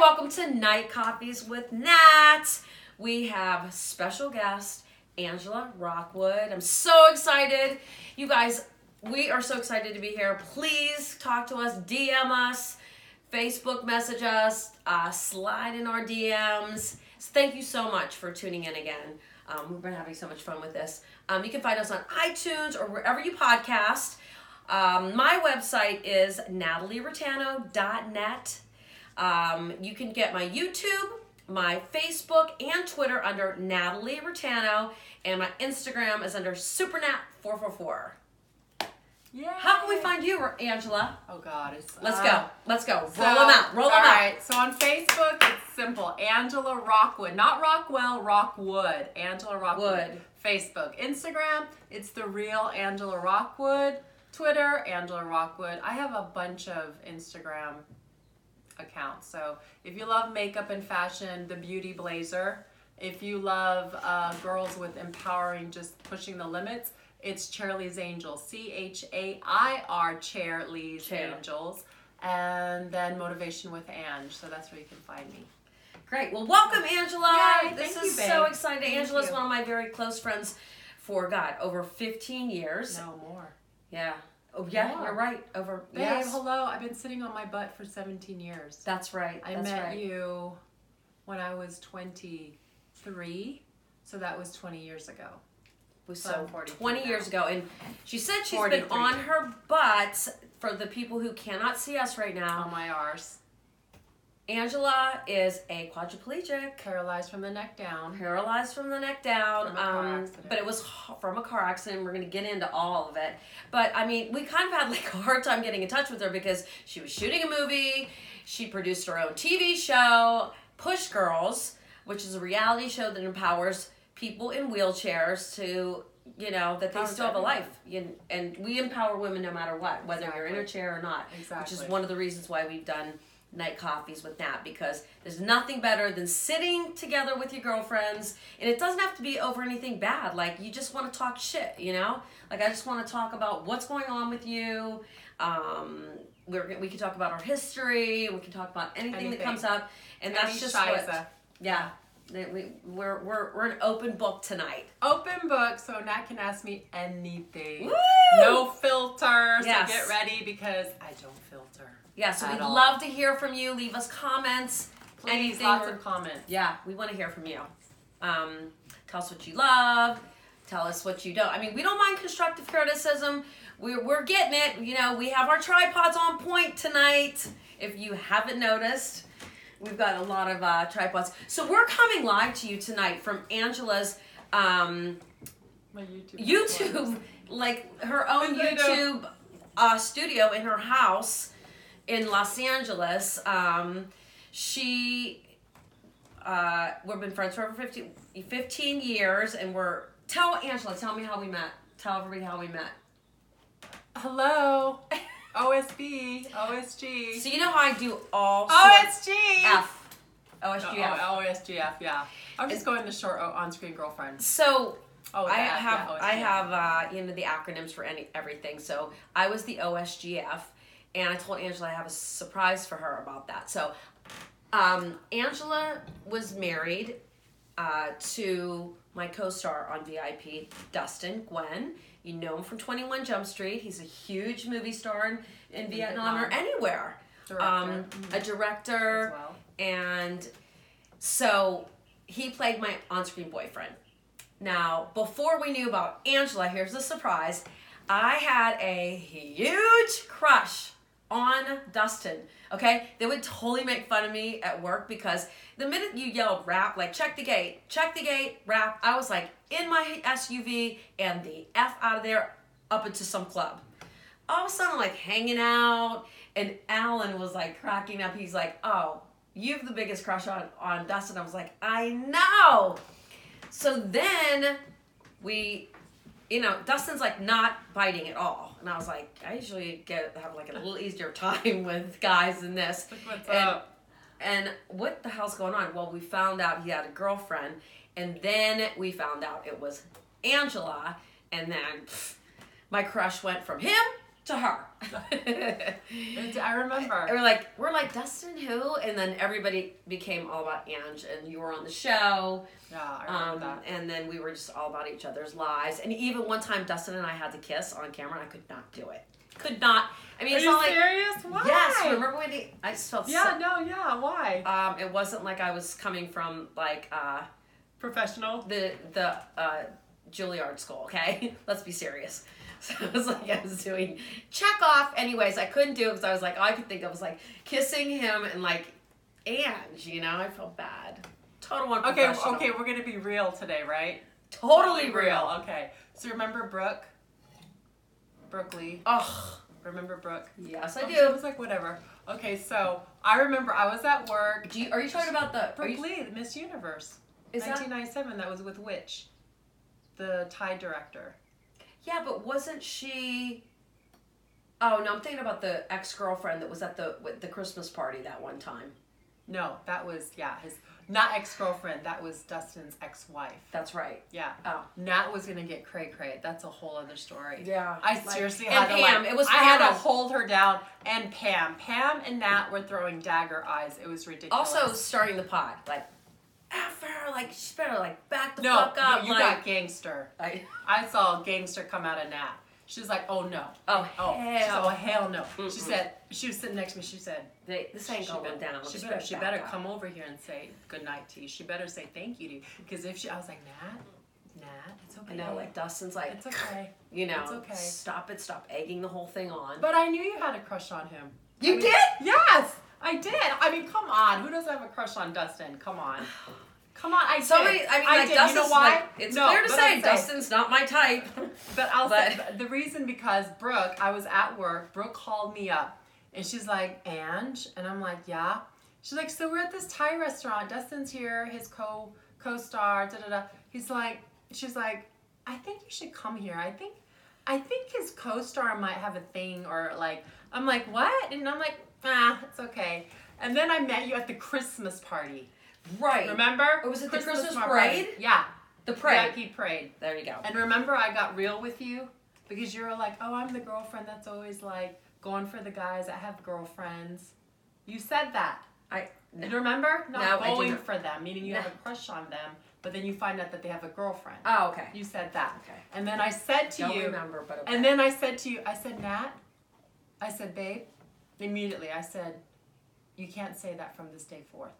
welcome to Night Coffees with Nat. We have special guest Angela Rockwood. I'm so excited. You guys, we are so excited to be here. Please talk to us, DM us, Facebook message us, uh, slide in our DMs. Thank you so much for tuning in again. Um, we've been having so much fun with this. Um, you can find us on iTunes or wherever you podcast. Um, my website is natalieraitano.net. Um, you can get my YouTube, my Facebook, and Twitter under Natalie Raitano, and my Instagram is under SuperNat444. Yeah. How can we find you, Angela? Oh God, it's Let's uh, go. Let's go. Roll so- them out. Roll them out. right, So on Facebook, it's simple. Angela Rockwood, not Rockwell, Rockwood. Angela Rockwood. Wood. Facebook, Instagram, it's the real Angela Rockwood. Twitter, Angela Rockwood. I have a bunch of Instagram accounts. So if you love makeup and fashion, the Beauty Blazer. If you love uh, girls with empowering, just pushing the limits, it's Chairly's Angels. C H A I R Chairly's Chair. Angels. And then Motivation with Ange. So that's where you can find me. Great. Well, welcome, Angela. Yay, this thank is you, so exciting. Thank Angela's you. one of my very close friends for God over 15 years. No more. Yeah. Oh, yeah, More. you're right. Over. Babe, yes. hello. I've been sitting on my butt for 17 years. That's right. I That's met right. you when I was 23, so that was 20 years ago. Was So 43 20 now. years ago, and she said she's been on her butt. For the people who cannot see us right now, On my arse. Angela is a quadriplegic, Paralyzed from the neck down. paralyzed from the neck down. Um, but it was from a car accident. We're going to get into all of it. But I mean, we kind of had like a hard time getting in touch with her because she was shooting a movie. She produced her own TV show, Push Girls, which is a reality show that empowers people in wheelchairs to, you know, that they still have a life. You- And we empower women no matter what, whether you're in a chair or not. exactly. Which is one of the reasons why we've done night coffees with Nat because there's nothing better than sitting together with your girlfriends. And it doesn't have to be over anything bad. Like you just want to talk shit you know? Like i just want to talk about what's going on with you. Um we're, we can talk about our history. We can talk about anything, that comes up. And that's Any just shiza. what yeah. We, we're, we're, we're an open book tonight. Open book, so Nat can ask me anything. Woo! No filter, so get ready because I don't filter. Yeah so At we'd all. love to hear from you leave us comments Please, anything lots of comments. Yeah, we want to hear from you. Um, tell us what you love. Tell us what you don't. I mean, we don't mind constructive criticism. We're, we're getting it. You know, we have our tripods on point tonight. If you haven't noticed, we've got a lot of uh, tripods. So we're coming live to you tonight from Angela's um, My YouTube. YouTube, like her own YouTube uh, studio in her house in Los Angeles. Um, she, uh, we've been friends for over 15, 15 years, and we're tell Angela, tell me how we met. Tell everybody how we met. Hello. OSB. OSG. So you know how I do all OSG. F, Oh, OSGF. oh, OSGF, yeah. I'm just going to short oh, on-screen girlfriend. So Oh, I have yeah, I have uh, you know the acronyms for any everything. So I was the OSGF, and I told Angela I have a surprise for her about that. So um, Angela was married uh, to my co-star on VIP, Dustin Nguyen. You know him from Twenty One Jump Street. He's a huge movie star in, in Vietnam or anywhere. Director. Um, a director As well. and so he played my on-screen boyfriend. Now, before we knew about Angela, here's the surprise. I had a huge crush on Dustin. Okay? They would totally make fun of me at work because the minute you yelled wrap, like check the gate, check the gate, wrap, I was like in my SUV and the F out of there up into some club all of a sudden I'm like hanging out and alan was like cracking up he's like oh you have the biggest crush on on dustin i was like i know so then we you know dustin's like not biting at all and i was like i usually get have like a little easier time with guys than this What's and, up? and what the hell's going on well we found out he had a girlfriend and then we found out it was angela and then pff, my crush went from him to her. I remember. And we're like, we're like Dustin who, and then everybody became all about Ange, and you were on the show, Yeah, I remember um, that. and then we were just all about each other's lives. And even one time, Dustin and I had to kiss on camera. and I could not do it. Could not. I mean, Are it's you not like serious? Why? yes. Remember when he, I just felt Yeah, no, yeah. Why? Um, it wasn't like I was coming from like uh, Professional. the the uh, Juilliard school. Okay, let's be serious. So it was like I was doing Chekhov. Anyways, I couldn't do it because I was like all I could think of was like kissing him and like Ange. You know, I felt bad. Total one. Okay, okay, we're gonna be real today, right? Totally real. Okay. So remember Brook? Brook Lee. Oh, Remember Brook? yes, I Oh, She was like whatever. Okay, so I remember I was at work. Do you, are you talking about the? Brook you, Lee, Miss Universe, is 1997. That was with which? the Thai director. Yeah, but wasn't she? Oh no, I'm thinking about the ex girlfriend that was at the with the Christmas party that one time. No, that was yeah his not ex girlfriend. That was Dustin's ex wife. That's right. Yeah. Oh. Nat was gonna get cray cray. That's a whole other story. Yeah. I like- seriously and had to Pam, like, it was I had to hold her down and Pam. Pam and Nat were throwing dagger eyes. It was ridiculous. Also starting the pod, like F her, like she better like back the no, fuck no, up. you like, got gangster. I, I saw gangster come out of Nat. She was like, "Oh no, oh oh, she said, hell, oh hell no." She Mm-mm. said she was sitting next to me. She said, they, this ain't she going better, down. She She better, she better up. come over here and say good night to you. She better say thank you to you. Because if she, I was like, Nat, Nat, it's okay. I know, like Dustin's like, it's okay. you know, it's okay. stop it, stop egging the whole thing on. But I knew you had a crush on him. you I mean, did? Yes, I did. I mean, come on. Who doesn't have a crush on Dustin? Come on. Come on. I Somebody, did. I mean, like did. Dustin's you know why? like, it's No, clear to say Dustin's not my type. But I'll But- say the reason because Brook, I was at work. Brook called me up, and she's like, "Ange," and I'm like, "Yeah." She's like, "So we're at this Thai restaurant. Dustin's here. His co co-star. Da da da." He's like, she's like, "I think you should come here. I think, I think his co-star might have a thing or like." I'm like, "What?" And I'm like, "Ah, it's okay." And then I met you at the Christmas party. right. Remember? Oh, was it the Christmas party. parade? Yeah. The Yeah, parade. he prayed. There you go. And remember, I got real with you because you were like, "Oh, I'm the girlfriend that's always like going for the guys that have girlfriends." You said that. I no. You remember? No, Not I going not. for them, meaning you No. have a crush on them, but then you find out that they have a girlfriend. Oh, okay. You said that. Okay. And then I said to Don't you, remember, but okay. and then I said to you, I said, Nat, I said, babe, immediately, I said, you can't say that from this day forth.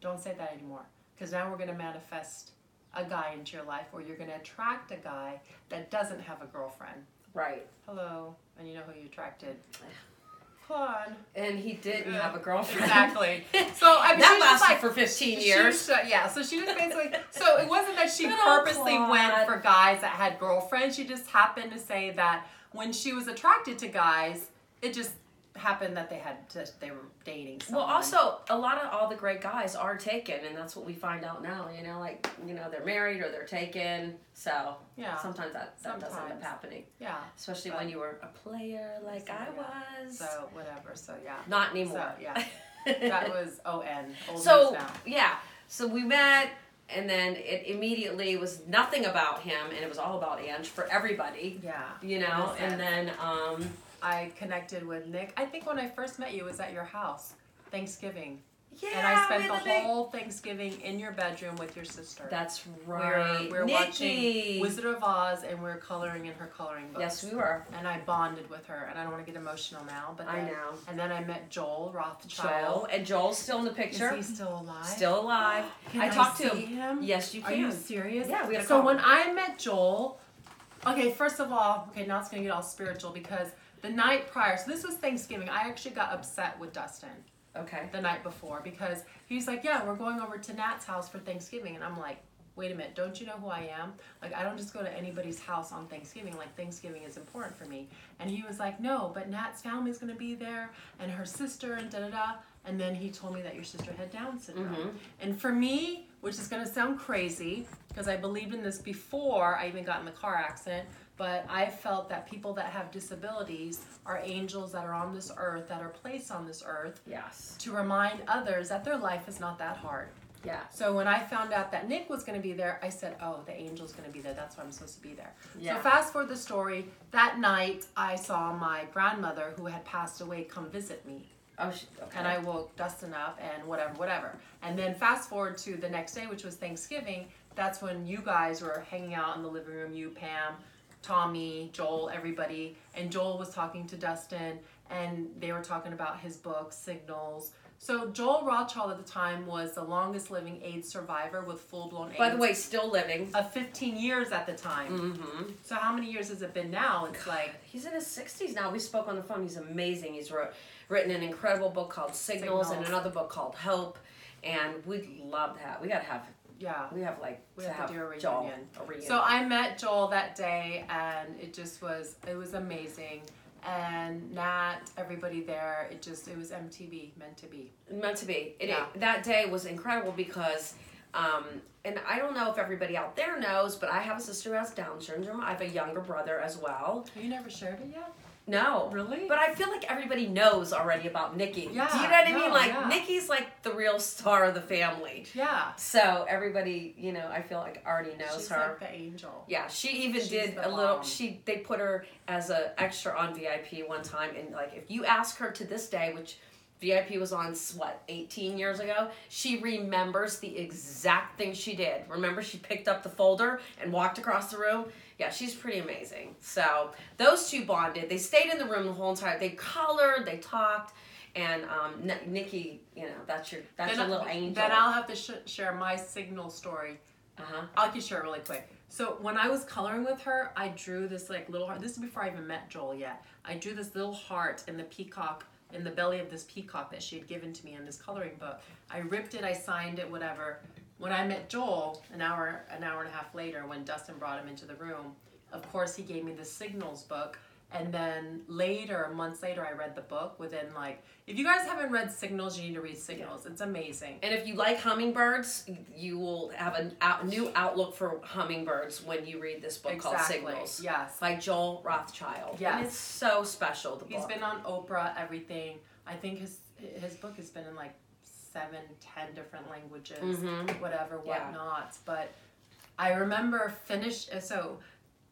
Don't say that anymore. Because now we're going to manifest a guy into your life, or you're going to attract a guy that doesn't have a girlfriend. right. Hello. And you know who you attracted. On. And he didn't Yeah, have a girlfriend. Exactly. So I mean, that she was just lasted like, for 15 she years. uh, yeah, so she was basically so it wasn't that she purposely Claude. went for guys that had girlfriends. She just happened to say that when she was attracted to guys, it just happened that they had to, they were dating someone. Well, also, a lot of all the great guys are taken, and that's what we find out now. You know, like you know, they're married or they're taken. So yeah, sometimes that that does end up happening, yeah. especially But- when you were a player like I Yeah. was. So whatever. So yeah, Not anymore. So, yeah. that was O N. So yeah. So we met, and then it immediately was nothing about him, and it was all about Ange for everybody. Yeah. You know, and then um, I connected with Nick. I think when I first met you was at your house, Thanksgiving. yeah, and I spent the big- whole Thanksgiving in your bedroom with your sister. That's we were, right. we were Nikki. watching Wizard of Oz and we're coloring in her coloring book. Yes, we were. And I bonded with her, and I don't want to get emotional now, but I know. And then I met Joel Rothschild. Joel and Joel's still in the picture. Is he still alive? Still alive. Can I talked to see him. him. Yes, you can. Are you serious? Yeah, we had a So call. when I met Joel, okay, first of all, okay, now it's gonna get all spiritual because the night prior, so this was Thanksgiving, I actually got upset with Dustin Okay. the night before because he's like, Yeah, we're going over to Nat's house for Thanksgiving. And I'm like, Wait a minute, don't you know who I am? Like, I don't just go to anybody's house on Thanksgiving. Like, Thanksgiving is important for me. And he was like, No, but Nat's family's gonna be there and her sister and da da da. And then he told me that your sister had Down syndrome. Mhm. And for me, which is gonna sound crazy, because I believed in this before I even got in the car accident, but I felt that people that have disabilities are angels that are on this earth, that are placed on this earth Yes. to remind others that their life is not that hard. Yeah. So when I found out that Nick was going to be there, I said, "Oh, the angel's going to be there. That's why I'm supposed to be there." Yeah. So fast forward the story. That night, I saw my grandmother who had passed away come visit me, Oh, she, okay. and I woke Dustin up and whatever, whatever. And then fast forward to the next day, which was Thanksgiving. That's when you guys were hanging out in the living room. You, Pam, Tommy, Joel, everybody, and Joel was talking to Dustin, and they were talking about his book Signals. So Joel Rothschild at the time was the longest living AIDS survivor with full blown AIDS. By the way, still living. of 15 years at the time. Mm-hmm. So how many years has it been now? It's like He's in his 60s now. We spoke on the phone. He's amazing. He's wrote, written an incredible book called Signals, and another book called Hope. And we'd love that. We gotta have. Yeah. We have like We to have to do a Joel reunion. a reunion. So I met Joel that day, and it just was it was amazing. And Nat, everybody there, it just it was MTV meant to be. meant to be. It, Yeah. that day was incredible because, um, and I don't know if everybody out there knows, but I have a sister who has Down syndrome. I have a younger brother as well. You never shared it yet? No, Really? But I feel like everybody knows already about Nikki. Yeah, Do you know what I no, mean? Like yeah. Nikki's like the real star of the family. Yeah. So everybody, you know, I feel like already knows She's her. like the angel. Yeah, she even She's did a little. bomb. She they put her as a extra on VIP one time, and like if you ask her to this day, which VIP was on what eighteen years ago, she remembers the exact thing she did. Remember, she picked up the folder and walked across the room. Yeah, she's pretty amazing. So those two bonded. They stayed in the room the whole entire. They colored, they talked, and um, N- Nikki, you know, that's your that's Then, your little angel. then I'll have to sh- share my signal story. uh huh. I'll just share it really quick. So when I was coloring with her, I drew this like little heart. This is before I even met Joel yet. I drew this little heart in the peacock in the belly of this peacock that she had given to me in this coloring book. I ripped it, I signed it, whatever. When I met Joel, an hour an hour and a half later, when Dustin brought him into the room, of course he gave me the signals book. And then later, months later, I read the book within like, if you guys haven't read Signals, you need to read Signals. It's amazing. And if you like hummingbirds, you will have a out, new outlook for hummingbirds when you read this book called Signals Yes. by Joel Rothschild. Yes. And it's so special, the He's book. been on Oprah, everything. I think his his book has been in like seven, ten different languages, Mhm. whatever, Yeah. whatnot. But I remember finish. So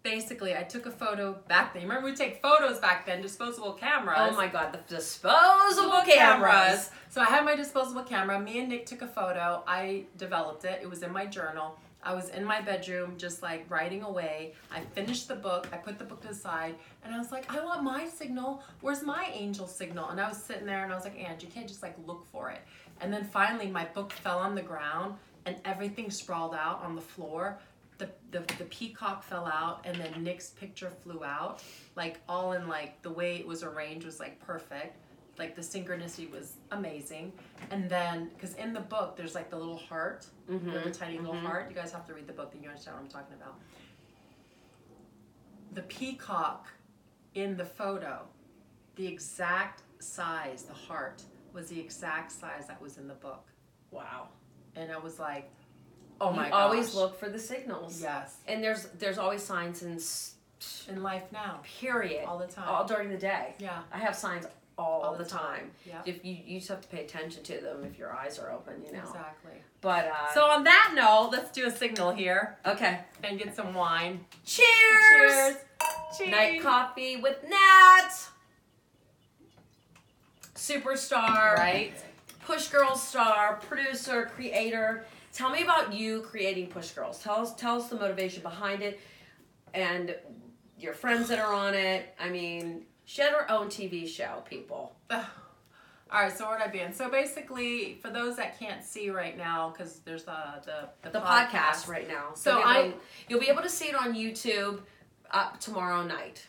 basically, I took a photo back then. You remember we take photos back then, disposable cameras. Oh my god, the disposable cameras. So I had my disposable camera. Me and Nick took a photo. I developed it. It was in my journal. I was in my bedroom just like writing away. I finished the book. I put the book to the side and I was like, I want my signal. Where's my angel signal? And I was sitting there and I was like, Ange, you can't just like look for it. And then finally my book fell on the ground and everything sprawled out on the floor. The, the, the peacock fell out and then Nick's picture flew out. Like all in like the way it was arranged was like perfect like the synchronicity was amazing and then because in the book there's like the little heart Mhm, the tiny little mhm. heart you guys have to read the book then you understand what i'm talking about the peacock in the photo the exact size the heart was the exact size that was in the book Wow. and i was like oh my gosh always look for the signals. yes And there's there's always signs in in life now period all the time all during the day. yeah I have signs all, All the, the time. time. Yeah. If you you just have to pay attention to them if your eyes are open, you know. exactly But uh so on that note let's do a signal here okay. and get some wine Cheers. Cheers. Cheers. Night coffee with Nat. Superstar. Right? Push Girls star, producer, creator. Tell me about you creating Push Girls. Tell us tell us the motivation behind it and your friends that are on it. I mean, she had her own TV show, people. All right, so where would I be in? So basically, for those that can't see right now, because there's the the, The podcast, right now. So you'll be I- able- you'll be able to see it on YouTube up tomorrow night.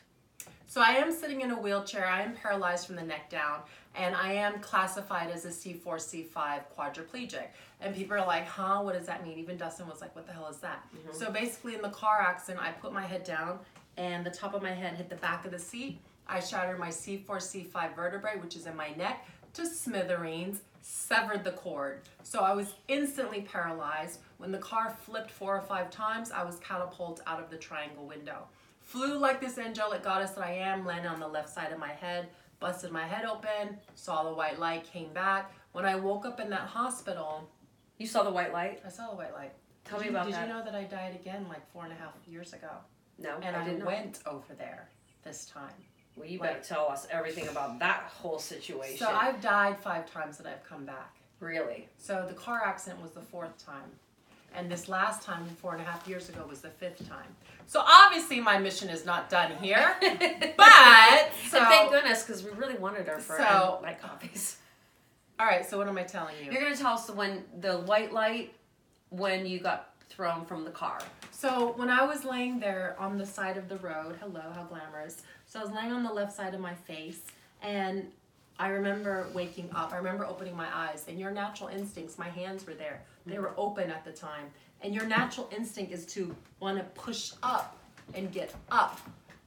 So I am sitting in a wheelchair. I am paralyzed from the neck down, and I am classified as a C4, C5 quadriplegic. And people are like, huh, what does that mean? Even Dustin was like, what the hell is that? Mm-hmm. So basically, in the car accident, I put my head down, and the top of my head hit the back of the seat. I shattered my C4, C5 vertebrae, which is in my neck, to smithereens, severed the cord. So I was instantly paralyzed. When the car flipped four or five times, I was catapulted out of the triangle window. Flew like this angelic goddess that I am, landed on the left side of my head, busted my head open, saw the white light, came back. When I woke up in that hospital, You saw the white light? I saw the white light. Tell did me you, about did that. Did you know that I died again like four and a half years ago? no, And I I, went over there this time. Well, you Wait. better tell us everything about that whole situation. So I've died five times and I've come back. really. So the car accident was the fourth time. And this last time, four and a half years ago, was the fifth time. So obviously my mission is not done here. But so and thank goodness, because we really wanted her for So- like copies. all right, so what am I telling you? You're gonna tell us when the white light when you got thrown from the car. So when I was laying there on the side of the road, hello, how glamorous. So I was laying on the left side of my face and I remember waking up. I remember opening my eyes and your natural instincts, my hands were there. They were open at the time. And your natural instinct is to want to push up and get up.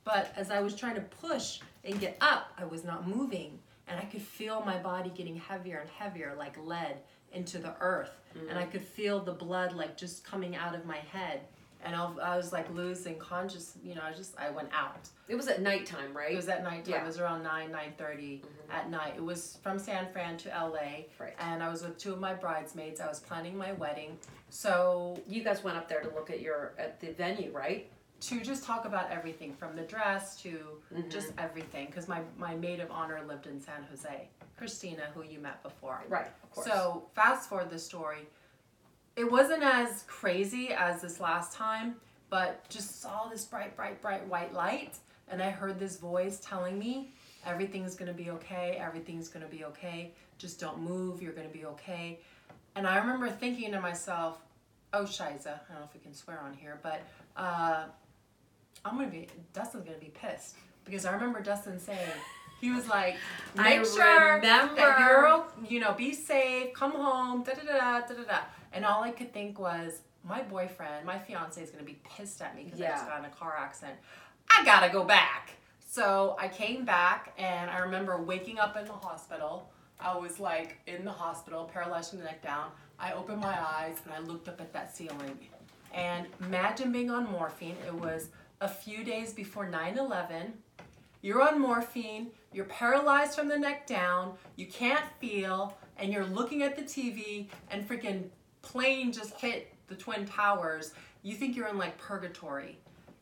But as I was trying to push and get up, I was not moving. And I could feel my body getting heavier and heavier like lead into the earth. And mm. I could feel the blood like just coming out of my head. And I, I was like losing conscious, you know, I just, I went out. It was at nighttime, right? It was at nighttime. Yeah. It was around 9, 9.30 at night. It was from San Fran to LA. Right. And I was with two of my bridesmaids. I was planning my wedding. So you guys went up there to look at your at the venue, right? to just talk about everything from the dress to Mm-hmm. just everything. Because my, my maid of honor lived in San Jose. Christina, who you met before. Right, of course. So fast forward the story. It wasn't as crazy as this last time, but just saw this bright, bright, bright white light, and I heard this voice telling me everything's gonna be okay, everything's gonna be okay. Just don't move, you're gonna be okay. And I remember thinking to myself, oh shiza, I don't know if we can swear on here, but uh, I'm gonna be Dustin's gonna be pissed because I remember Dustin saying he was like, I make sure remember. that you're you know be safe, come home, da da da da da da. And all I could think was my boyfriend, my fiance is gonna be pissed at me because I just got in a car accident. I gotta go back. So I came back and I remember waking up in the hospital. I was like in the hospital, paralyzed from the neck down. I opened my eyes and I looked up at that ceiling. And imagine being on morphine. It was a few days before 9 11. You're on morphine, you're paralyzed from the neck down, you can't feel, and you're looking at the TV, and freaking plane just hit the Twin Towers. You think you're in like purgatory.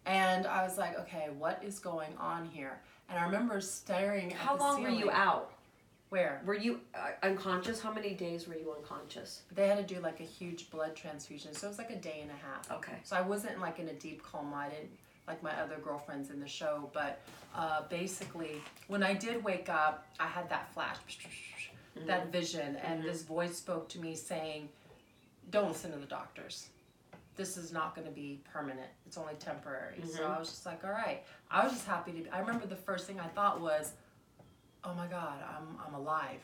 And I was like, okay, what is going on here? And I remember staring at How the long were you out? Where? Were you uh, unconscious? How many days were you unconscious? They had to do like a huge blood transfusion, so it was like a day and a half. Okay. So I wasn't like in a deep coma. I didn't like my other girlfriends in the show, but uh, basically, when I did wake up, I had that flash, that vision, and this voice spoke to me saying, "Don't listen to the doctors. This is not going to be permanent. It's only temporary." So mm-hmm. I was just like, "All right." I was just happy to. Be, I remember the first thing I thought was, "Oh my God, I'm I'm alive."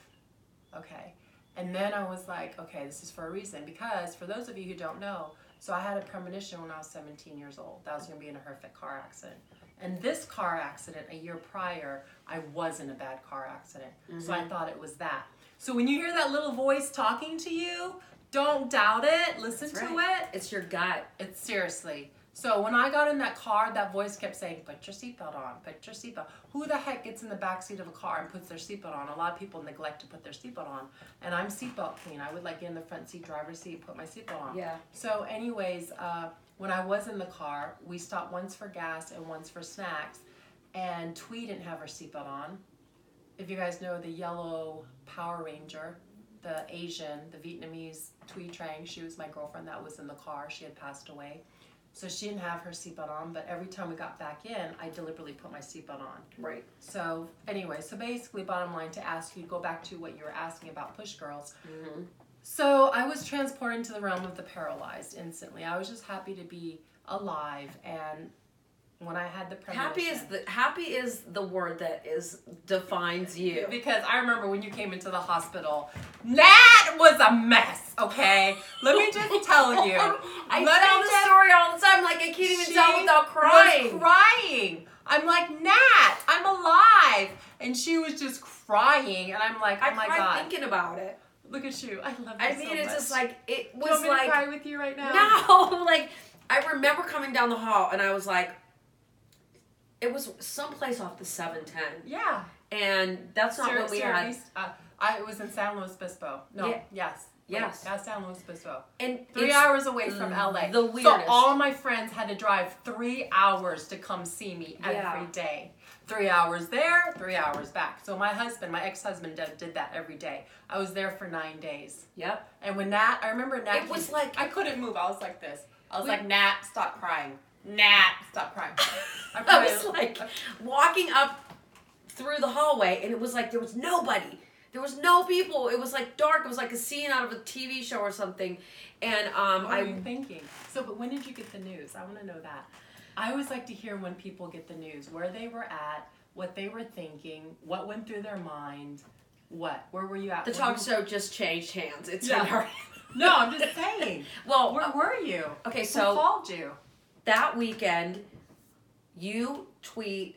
Okay. And then I was like, okay, this is for a reason. Because for those of you who don't know, so I had a premonition when I was 17 years old. That I was going to be in a horrific car accident. And this car accident, a year prior, I was in a bad car accident. So I mm-hmm. thought it was that. So when you hear that little voice talking to you, don't doubt it. Listen to it. It's your gut. It's seriously. So when I got in that car, that voice kept saying, "Put your seatbelt on. Put your seatbelt." Who the heck gets in the back seat of a car and puts their seatbelt on? A lot of people neglect to put their seatbelt on, and I'm seatbelt clean. I would like get in the front seat, driver's seat, put my seatbelt on. Yeah. So, anyways, uh, when I was in the car, we stopped once for gas and once for snacks, and Thuy didn't have her seatbelt on. If you guys know the yellow Power Ranger, the Asian, the Vietnamese Thuy Trang, she was my girlfriend that was in the car. She had passed away. So she didn't have her seatbelt on, but every time we got back in, I deliberately put my seatbelt on. Right. So anyway, so basically, bottom line to ask you, go back to what you were asking about push girls. Mm-hmm. So I was transported into the realm of the paralyzed instantly. I was just happy to be alive, and when I had the Happy is the happy is the word that is defines you. because I remember when you came into the hospital, that was a mess. Okay, let me just tell you. I Let tell the story all the time. Like I can't even tell without crying. Was crying. I'm like Nat, I'm alive, and she was just crying, and I'm like, oh I my god, thinking about it. look at you. I love I so mean, it's much. just like it Do you want was me to like cry with you right now? no, like I remember coming down the hall and I was like, it was someplace off the seven ten, Yeah. and that's not what we Sierra had. Uh, I it was in San Luis Obispo. No, Yeah. yes. Yes. That's San Luis Obispo. And Three hours away from LA. the So all my friends had to drive three hours to come see me Yeah. every day. Three hours there, three hours back. So my husband, my ex-husband, did, did that every day. I was there for nine days. Yep. And when Nat, I remember Nat. It was came- like- I couldn't move. I was like this. I was We- like, Nat, stop crying. Nat, stop crying. I cried- was like walking up through the hallway, and it was like there was nobody. There was no people. It was like dark. It was like a scene out of a TV show or something. And um, What were you thinking? So, but when did you get the news? I want to know that. I always like to hear when people get the news, where they were at, what they were thinking, what went through their mind, what, where were you at? the talk you- show just changed hands. It's Yeah. been her. No, I'm just saying. well, Where were you? okay, so Who so called you? That weekend, you Thuy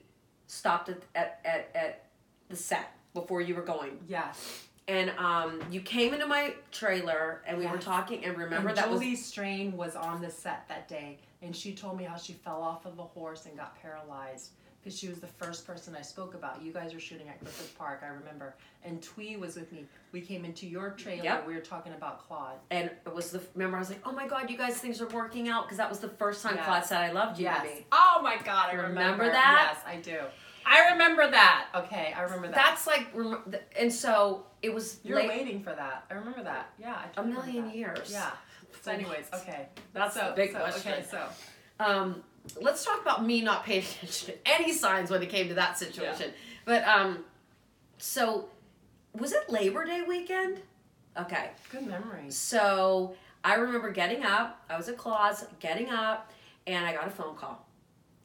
stopped at, at, at, at the set before you were going. Yes. And um, you came into my trailer and we were talking and remember and that was Strain was on the set that day, and she told me how she fell off of a horse and got paralyzed because she was the first person I spoke about. You guys were shooting at Griffith Park, I remember, and Thuy was with me. We came into your trailer. Yep. We were talking about Claude. and it was the remember I was like, oh my god, you guys things are working out because that was the first time Yes. Claude said I loved you Yes. me. Oh my God, I remember, Remember that? Yes, I do. I remember that. Okay, I remember that. That's like, and so it was You're late, waiting for that. I remember that. Yeah, I a million years. Yeah. So, anyways, okay. That's so, the big so, question. Okay, so Um, let's talk about me not paying attention to any signs when it came to that situation. But um, so was it Labor Day weekend? Okay, good memory. so I remember getting up. I was at Claude's, getting up, and I got a phone call,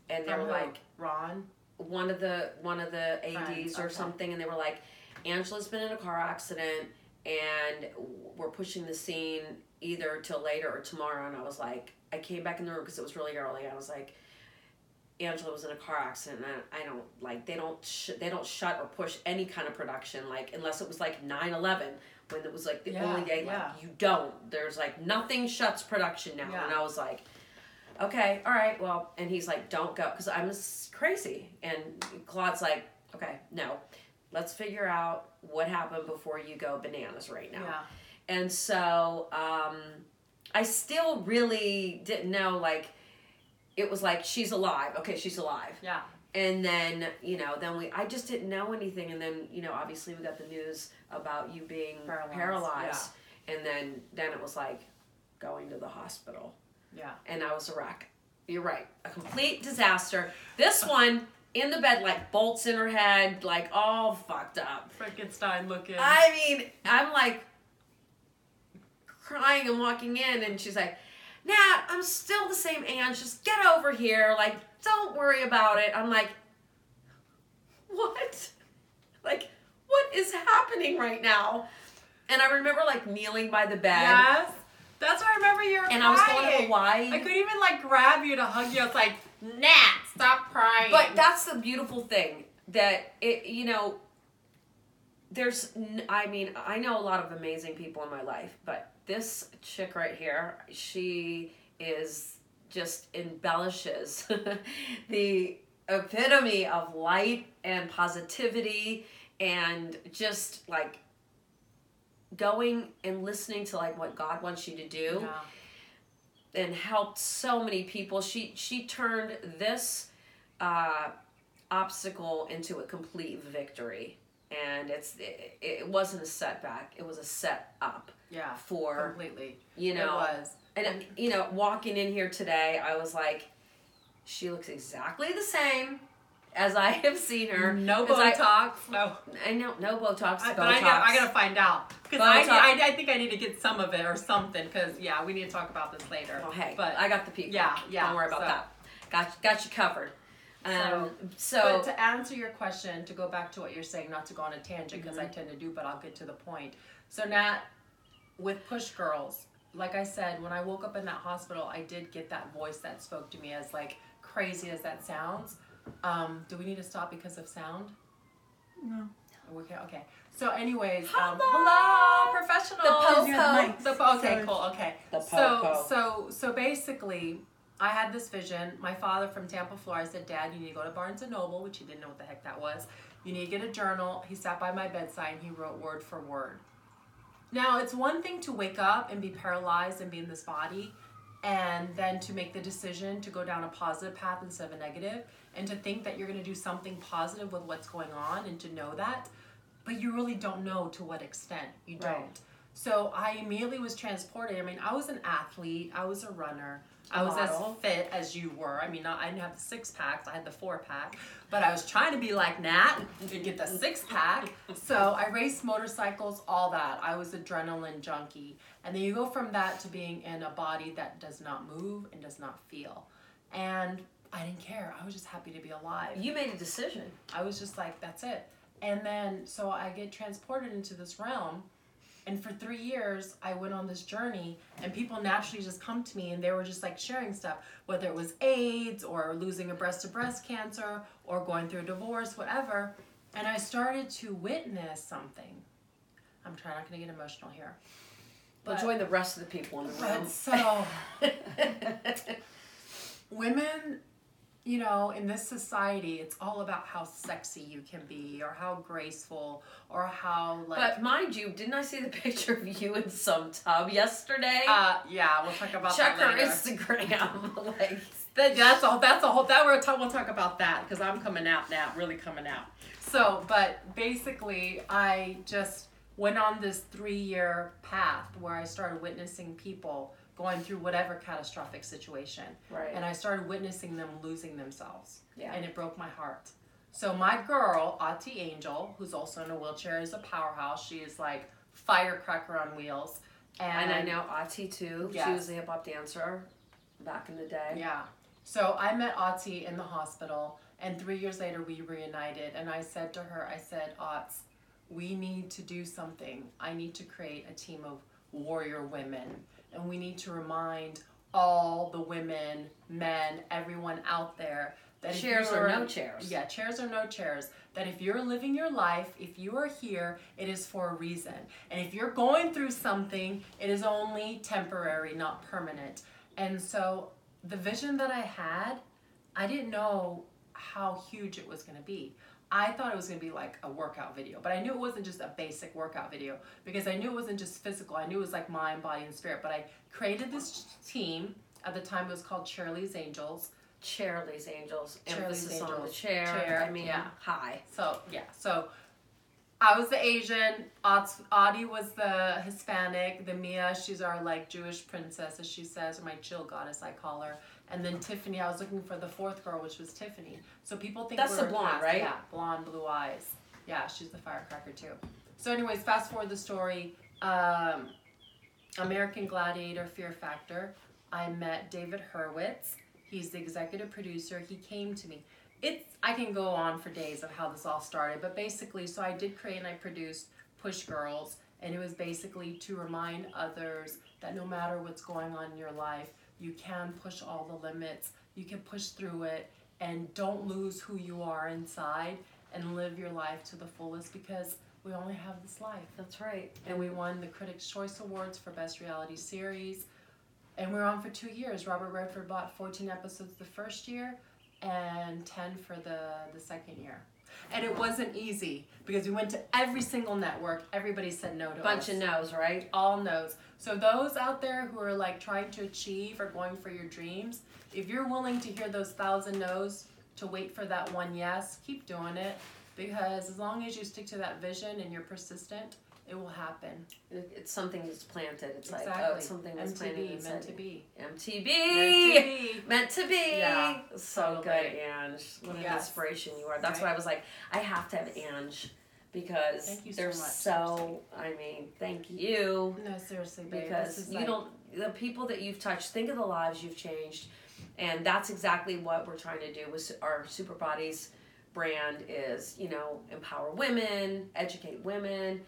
and they From were who? like, Ron. one of the one of the ads Friends, or okay. something, and they were like, Angela's been in a car accident, and we're pushing the scene either till later or tomorrow. And I was like, I came back in the room because it was really early. I was like, Angela was in a car accident, and I, I don't like they don't sh- they don't shut or push any kind of production like unless it was like 9-11 when it was like the Yeah, only day like yeah. you don't. There's like nothing shuts production now, Yeah. and I was like okay, all right, well, and he's like, don't go, because I'm crazy. And Claude's like, okay, no, let's figure out what happened before you go bananas right now. Yeah. And so um, I still really didn't know, like, it was like, she's alive. Okay, she's alive. Yeah. And then, you know, then we, I just didn't know anything. And then, you know, obviously we got the news about you being Paralyzed, paralyzed. And then, then it was like going to the hospital Yeah. and I was a wreck. You're right. A complete disaster. This one in the bed, like bolts in her head, like all fucked up. Frankenstein looking. I mean, I'm like crying and walking in, and she's like, Nat, I'm still the same Ange. Just get over here. Like, don't worry about it. I'm like, what? Like, what is happening right now? And I remember like kneeling by the bed. yes. That's what I remember you were And I was going to. Hawaii. I couldn't even like grab you to hug you. I was like, Nat, stop crying. But that's the beautiful thing that it, you know, there's, I mean, I know a lot of amazing people in my life, but this chick right here, she is just embellishes the epitome of light and positivity and just like going and listening to like what God wants you to do Yeah. and helped so many people. She she turned this uh, obstacle into a complete victory, and it's it, it wasn't a setback. It was a set up Yeah. for Completely. you know. it was. And you know, walking in here today, I was like, she looks exactly the same as I have seen her. No 'Cause I- Botox. no. I know no Botox. I, Botox. but I gotta, I gotta find out because I, I, I think I need to get some of it or something because yeah, we need to talk about this later. Oh, hey, but I got the people. Yeah, yeah, Don't worry about so- that. Got got you covered. Um, so, But to answer your question, to go back to what you're saying, not to go on a tangent because I Mm-hmm. tend to do, but I'll get to the point. So Nat, with Push Girls, like I said, when I woke up in that hospital, I did get that voice that spoke to me as like crazy as that sounds. Um, do we need to stop because of sound? No. Okay, okay. So, anyways, um, Hello. hello, professional. The po- Yeah, the mics. The po- okay, cool. Okay. The so, po-po. so, so basically, I had this vision. My father from Tampa, Florida, said, "Dad, you need to go to Barnes and Noble," which he didn't know what the heck that was. You need to get a journal. He sat by my bedside and he wrote word for word. Now, it's one thing to wake up and be paralyzed and be in this body, and then to make the decision to go down a positive path instead of a negative, and to think that you're going to do something positive with what's going on and to know that, but you really don't know to what extent. You don't. So I immediately was transported. I mean, I was an athlete, I was a runner. I was model. as fit as you were. I mean, not, I didn't have the six packs, I had the four pack, but I was trying to be like Nat and get the six pack. So I raced motorcycles, all that. I was adrenaline junkie. And then you go from that to being in a body that does not move and does not feel. And I didn't care. I was just happy to be alive. You made a decision. I was just like, that's it. And then, so I get transported into this realm. And for three years, I went on this journey, and people naturally just come to me and they were just like sharing stuff, whether it was AIDS or losing a breast to breast cancer or going through a divorce, whatever. And I started to witness something. I'm trying not going to get emotional here. But But- join the rest of the people in the room. So, women, you know, in this society, it's all about how sexy you can be or how graceful or how like. But mind you, didn't I see the picture of you in some tub yesterday? uh, yeah, we'll talk about Check that her later. Instagram. like, That- that's a that's a whole that we're talk, we'll talk about that because I'm coming out now, really coming out. So, but basically, I just went on this three year path where I started witnessing people going through whatever catastrophic situation, right. and I started witnessing them losing themselves, yeah. and it broke my heart. So my girl, Auti Angel, who's also in a wheelchair, is a powerhouse. She is like firecracker on wheels, and I know Ati too. She was a hip hop dancer back in the day. Yeah. So I met Auti in the hospital, and three years later we reunited. And I said to her, I said, Otz, we need to do something. I need to create a team of warrior women, and we need to remind all the women, men, everyone out there that Chairs or no chairs. Yeah, chairs or no chairs. That if you're living your life, if you are here, it is for a reason. And if you're going through something, it is only temporary, not permanent. And so the vision that I had, I didn't know how huge it was going to be. I thought it was going to be like a workout video, but I knew it wasn't just a basic workout video because I knew it wasn't just physical. I knew it was like mind, body, and spirit. But I created this team. At the time, it was called Chairly's Angels. Charlie's Angels. Charlie's Emphasis on the Angels. chair. Chair, I mean, yeah. hi. So yeah, so I was the Asian. Auti was the Hispanic. The Mia, she's our like Jewish princess, as she says, or my chill goddess, I call her. And then Tiffany, I was looking for the fourth girl, which was Tiffany. So people think That's we're the blonde, cast- right? Yeah, blonde, blue eyes. Yeah, she's the firecracker too. So, anyways, fast forward the story. Um, American Gladiator Fear Factor. I met David Hurwitz. He's the executive producer. He came to me. It's I can go on for days of how this all started, but basically, so I did create and I produced Push Girls, and it was basically to remind others that no matter what's going on in your life, you can push all the limits. You can push through it, and don't lose who you are inside, and live your life to the fullest because we only have this life That's right. and we won the Critics' Choice Awards for Best Reality Series. And we're on for two years. Robert Redford bought 14 episodes the first year and 10 for the, the second year. And it wasn't easy because we went to every single network. Everybody said no to us. Bunch us. of no's, right? All no's. So those out there who are like trying to achieve or going for your dreams, if you're willing to hear those thousand no's to wait for that one yes, keep doing it because as long as you stick to that vision and you're persistent, it will happen. It- It's something that's planted. It's like, oh, it's something that's planted inside meant to be. MTB. Meant to be. Meant to be. Yeah, So totally. good, Ange. What an Yes. inspiration you are. That's why I was like, I have to have Ange because Thank you so they're much, so. I mean, thank you No, seriously, babe. because this is you like, don't. The people that you've touched. Think of the lives you've changed, and that's exactly what we're trying to do with our Super Bodies brand. Is you know empower women, educate women.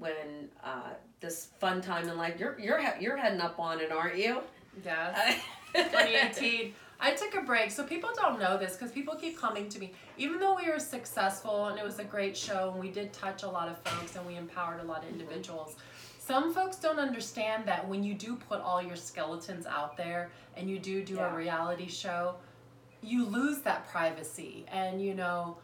When uh, this fun time in life, you're you're you're heading up on it, aren't you? Yes. 2018. I took a break, so people don't know this because people keep coming to me. Even though we were successful and it was a great show and we did touch a lot of folks and we empowered a lot of individuals, some folks don't understand that when you do put all your skeletons out there and you do do Yeah. a reality show, you lose that privacy. And you know,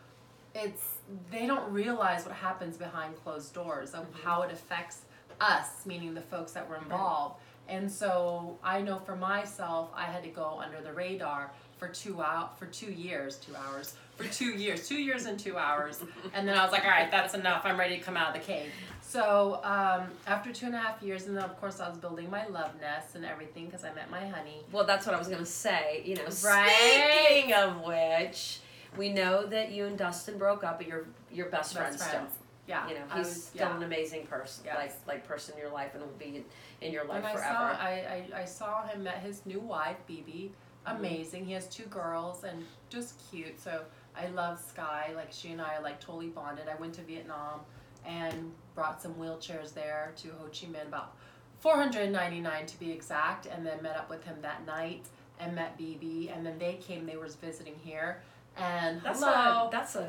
it's they don't realize what happens behind closed doors of how it affects us, meaning the folks that were involved. And so I know for myself, I had to go under the radar for two out for two years, two hours, for two years, two years and two hours. And then I was like, all right, that's enough. I'm ready to come out of the cave. So um, after two and a half years, and then of course I was building my love nest and everything because I met my honey. Well, that's what I was gonna say. You know, Right. speaking of which, we know that you and Dustin broke up, but you're you're best, friends, friends. Yeah. You know, he's was- still yeah. an amazing person, Yes. like like person in your life, and will be in, in your life When I saw I, I, I saw him met his new wife, BB. Mm-hmm. Amazing. He has two girls and just cute. So I love Sky. Like she and I are like totally bonded. I went to Vietnam and brought some wheelchairs there to Ho Chi Minh, about 499 to be exact, and then met up with him that night and met BB. And then they came. They was visiting here. And that's hello. a that's a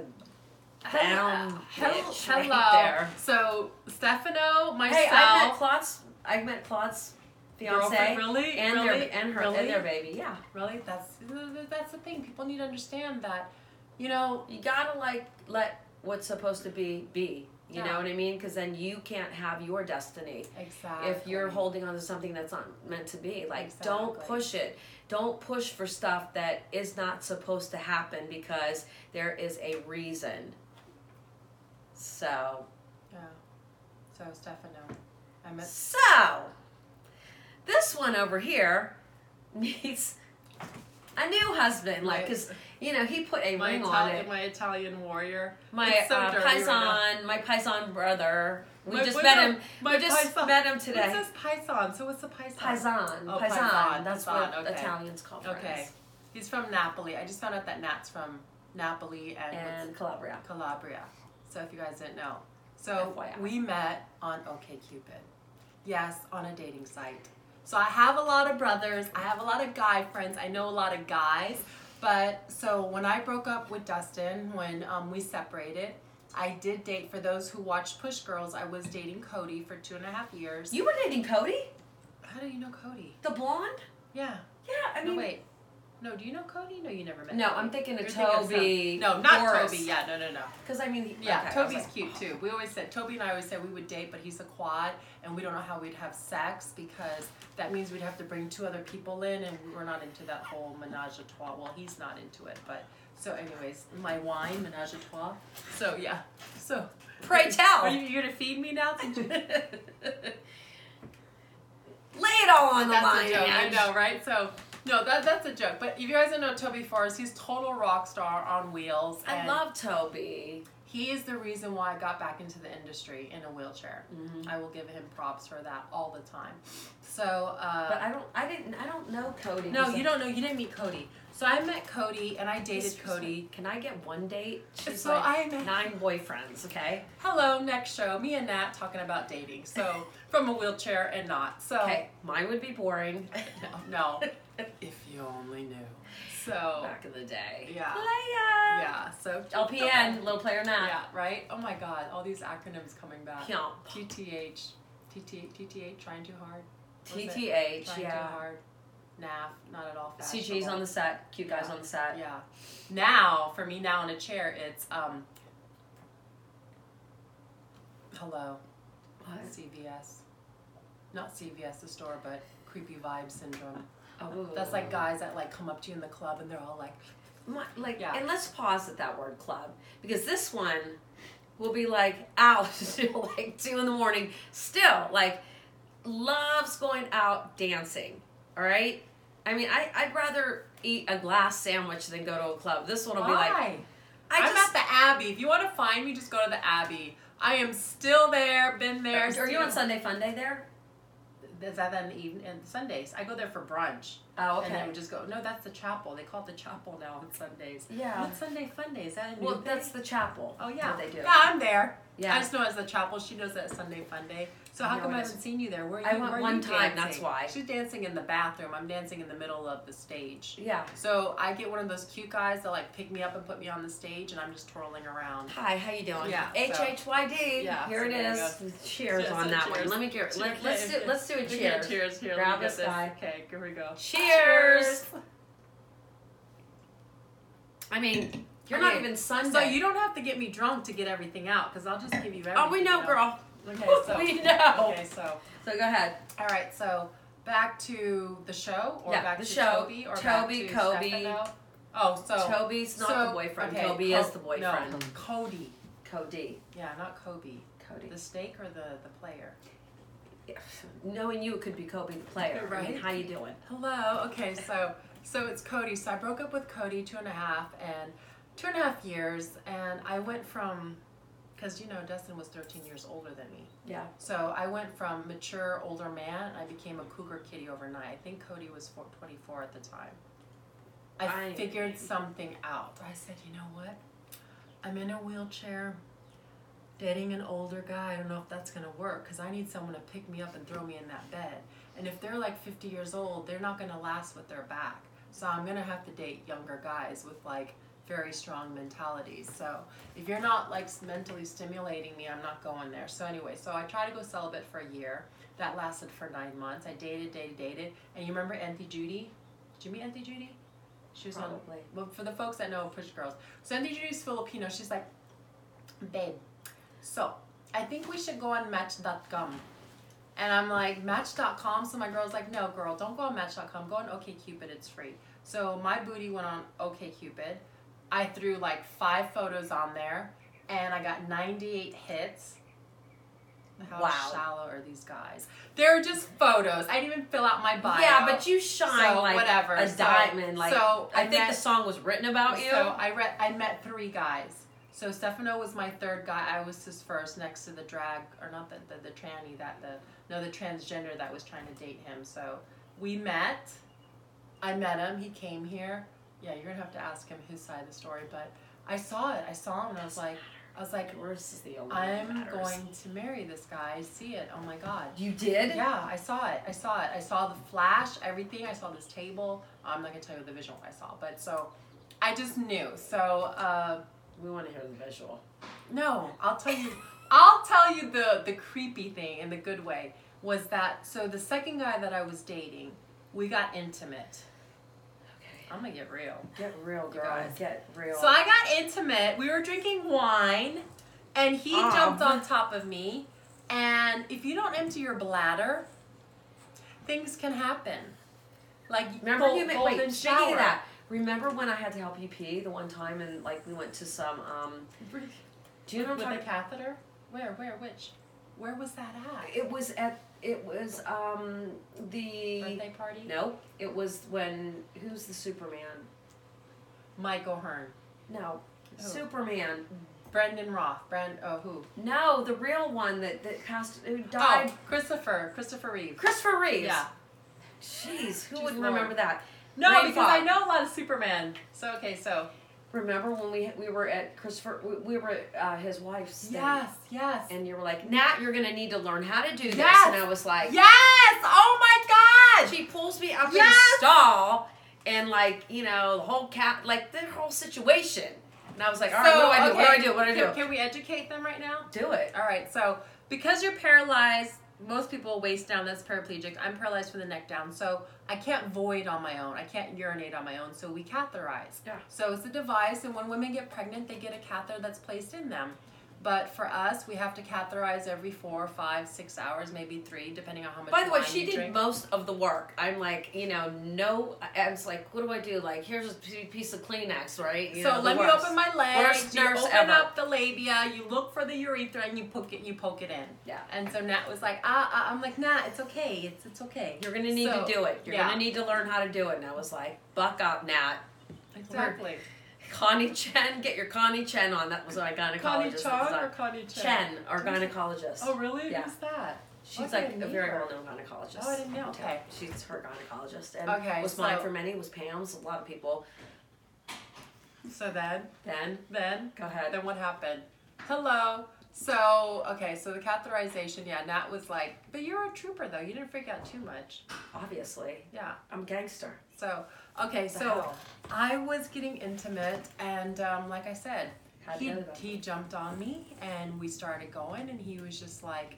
Hello. down Hello. bitch right Hello. there. So Stefano, myself. Hey, I met Claude's. I met Claude's fiance Girlfriend, really? and really? their and her really? and their baby. Yeah, Really? That's that's the thing. People need to understand that, you know. you gotta like let what's supposed to be be. You Yeah. know what I mean? Because then you can't have your destiny. Exactly. if you're holding on to something that's not meant to be like don't push it don't push for stuff that is not supposed to happen because there is a reason so Yeah. So Stefano, I met. so this one over here needs a new husband like because you know he put a My, ring on it my Italian warrior. my so uh, dirty right my paisan brother we My- just met him My we just paisan. met him It today says paisan. So what's the paisan? Paisan. Oh, Paisan. That's paisan, what okay. Italians call friends. Okay. He's from Napoli. I just found out that Nat's from Napoli and, And Calabria. Calabria. So if you guys didn't know. So FYI. we met on OkCupid. Yes, on a dating site. So I have a lot of brothers, I have a lot of guy friends, I know a lot of guys. But so when I broke up with Dustin, when um, we separated, I did date for those who watched Push Girls. I was dating Cody for two and a half years. You were dating Cody? How do you know Cody? The blonde? Yeah. Yeah, I no, mean. wait. No, do you know Cody? No, you never met. No. I'm thinking of You're thinking of Toby no, not Forrest. Toby. Yeah, no, no, no. Because I mean, he- Yeah, okay, Toby's like, cute oh. too. We always said Toby and I always said we would date, but he's a quad, and we don't know how we'd have sex because that means we'd have to bring two other people in, and we're not into that whole menage a trois. Well, he's not into it, but so anyways, my wine menage a trois. So yeah, so Pray tell. Are you, you gonna feed me now? Lay it all on the that's line. a joke. I Ange. know, right? So. No, that, that's a joke. But if you guys don't know Toby Forrest, he's total rock star on wheels. I and love Toby. He is the reason why I got back into the industry in a wheelchair. Mhm. I will give him props for that all the time. So, uh, But I don't. I didn't. I don't know Cody. No, you don't know. You didn't meet Cody. So I met Cody and I dated She's Cody. like, Can I get one date? She's So like I met- nine boyfriends. Okay. Hello, next show. Me and Nat talking about dating. So from a wheelchair and not. So Okay. Mine would be boring. no, no. if you only knew. So Back in the day. Yeah. Playa. yeah. So LPN, little player not. Yeah. Right. Oh my God. All these acronyms coming back. Yeah. TTH. TT, TTH. Trying too hard. TTH. Trying too Yeah. hard. NAF, not at all CG's fashionable. on the set. Cute guys Yeah. on the set. Yeah. Now, for me now in a chair, it's um. Hello, What? CVS. Not CVS the store, but creepy vibe syndrome. Oh. That's like guys that like come up to you in the club and they're all like, My, like, Yeah. and let's pause at that word club because this one will be like out till like two in the morning. Still, like, loves going out dancing. All right. I mean, I I'd rather eat a glass sandwich than go to a club. This one will be like, why? I I'm just. at the Abbey. If you want to find me, just go to the Abbey. I am still there. Been there. are you on Sunday Fun Day there? Is that even and Sundays? I go there for brunch. Oh, okay. And then would just go. No, that's the chapel. They call it the chapel now on Sundays. Yeah. What's Sunday Fun Day? Is that a new Well, thing? that's the chapel. Oh yeah, That they do. Yeah, I'm there. Yeah. I just know as the chapel. She knows that Sunday Fun Day. So how come it I is. haven't seen you there? Where are you? I went where are one you time, dancing? that's why. She's dancing in the bathroom. I'm dancing in the middle of the stage. Yeah. So I get one of those cute guys that like pick me up and put me on the stage, and I'm just twirling around. Hi, how you doing? Yeah, H so- H Y D. Yeah, Here so it there you is. go. Cheers on so that cheers. one. Let me get. Let, let's do. Let's do a cheers. Cheers. Here. Grab let me get this guy. Okay, here we go. Cheers. I mean, you're not even Sunday. So you don't have to get me drunk to get everything out, because I'll just give you everything. Oh, we know, you girl. Okay, so we know. Okay, so So go ahead. all right, so back to the show or Yeah, back the to show. Toby or Toby, back to Kobe. Stefano? Oh, so Toby's not so, the boyfriend. okay, Toby Co- is the boyfriend. No, Cody. Cody. Yeah, not Kobe. Cody. The steak or the the player? Knowing you, it could be Kobe the player. I mean, Right. how you doing? Hello. Okay, so so it's Cody. So I broke up with Cody two and a half and two and a half years, and I went from because you know Dustin was 13 years older than me. Yeah. So I went from mature older man. I became a cougar kitty overnight. I think Cody was four, 24 at the time. I I- figured something out. I said, you know what? I'm in a wheelchair, dating an older guy. I don't know if that's gonna work because I need someone to pick me up and throw me in that bed. And if they're like 50 years old, they're not gonna last with their back. So I'm gonna have to date younger guys with like very strong mentalities. So if you're not like mentally stimulating me, I'm not going there. So anyway, so I tried to go celibate for a year. That lasted for nine months. I dated, dated, dated. And you remember Auntie Judy? Did you meet Auntie Judy? She was on Probably. well, for the folks that know Push Girls, so Auntie Judy's Filipino. She's like, babe, so I think we should go on Match.com. And I'm like, Match.com? So my girl's like, no, girl, don't go on Match.com. Go on OKCupid, it's free. So my booty went on OKCupid. I threw like five photos on there, and I got 98 hits. How Wow. shallow are these guys? They're just photos. I didn't even fill out my bio. Yeah, but you shine So, like whatever. a So- diamond. Like so I, I think met- the song was written about you. So I read. I met three guys. So Stefano was my third guy. I was his first, next to the drag or not the the, the tranny that the no the transgender that was trying to date him. So we met. I met him. He came here. Yeah, you're gonna have to ask him his side of the story, but I saw it. I saw him, and I was like, I was like, Yours is the only one I'm going to marry this guy. I see it. Oh my god. You did? Yeah, I saw it. I saw it. I saw the flash, everything. I saw this table. I'm not gonna tell you the visual I saw, but so I just knew. So uh, We want to hear the visual. no, I'll tell you. I'll tell you the the creepy thing in the good way was that. So the second guy that I was dating, we got intimate. I'm gonna get real. Get real, girl. guys. Get real. So I got intimate. We were drinking wine, and he Um. jumped on top of me. And if you don't empty your bladder, things can happen. Like Remember gol- you made, golden wait, speaking shower. of that, remember when I had to help you pee the one time and like we went to some um do you know what I'm a talking catheter? Where? Where? Which? Where was that at? It was at it was um the Birthday party. No, it was when who's the Superman? Michael O'Hearn. No. Who? Superman. Brandon Routh. Brand. Oh, who? No, the real one that, that passed who died. Oh, Christopher. Christopher Reeve. Christopher Reeves. Yeah. Jeez, who Jeez, wouldn't Lord. remember that? No, Ray because I know a lot of Superman. So okay, so Remember when we we were at Christopher? We, we were at uh, his wife's. thing, yes, yes, And you were like, Nat, you're gonna need to learn how to do this. Yes. And I was like, yes. Oh my God. She pulls me up in Yes. the stall, and like you know the whole cat, like the whole situation. And I was like, all right, what do I do? What do I do? What do I do? Can, can we educate them right now? Do it. All right, so because you're paralyzed, most people waist down, that's paraplegic. I'm paralyzed from the neck down, so I can't void on my own. I can't urinate on my own, so we catheterize. Yeah. So it's a device, and when women get pregnant, they get a catheter that's placed in them. But for us, we have to catheterize every four, five, six hours, maybe three, depending on how much By the way, she did drink. most of the work. I'm like, you know, no. I was like, what do I do? Like, here's a piece of Kleenex, right? You so know, let me open my legs. Worst You nurse open ever. up the labia. You look for the urethra and you poke it. You poke it in. Yeah. And so Nat was like, ah, ah. I'm like, Nat, it's okay. It's it's okay. You're gonna need So, to do it. You're yeah. gonna need to learn how to do it. And I was like, buck up, Nat. Exactly. Connie Chen, get your Connie Chen on. That was my gynecologist. Connie Chong or Connie Chen? Chen, our gynecologist. Oh, really? Yeah. Who's that? She's like a very her. well known gynecologist. Oh, I didn't know. Okay. She's her gynecologist. And Okay, was mine for many, was Pam's, a lot of people. So then, Then, then, go ahead. then what happened? Hello. So, okay, so the catheterization, yeah, Nat was like, but you're a trooper though. You didn't freak out too much. Obviously. Yeah. I'm a gangster. So, okay, so hell? I was getting intimate, and um, like I said, he, you know that? he jumped on me, and we started going, and he was just like,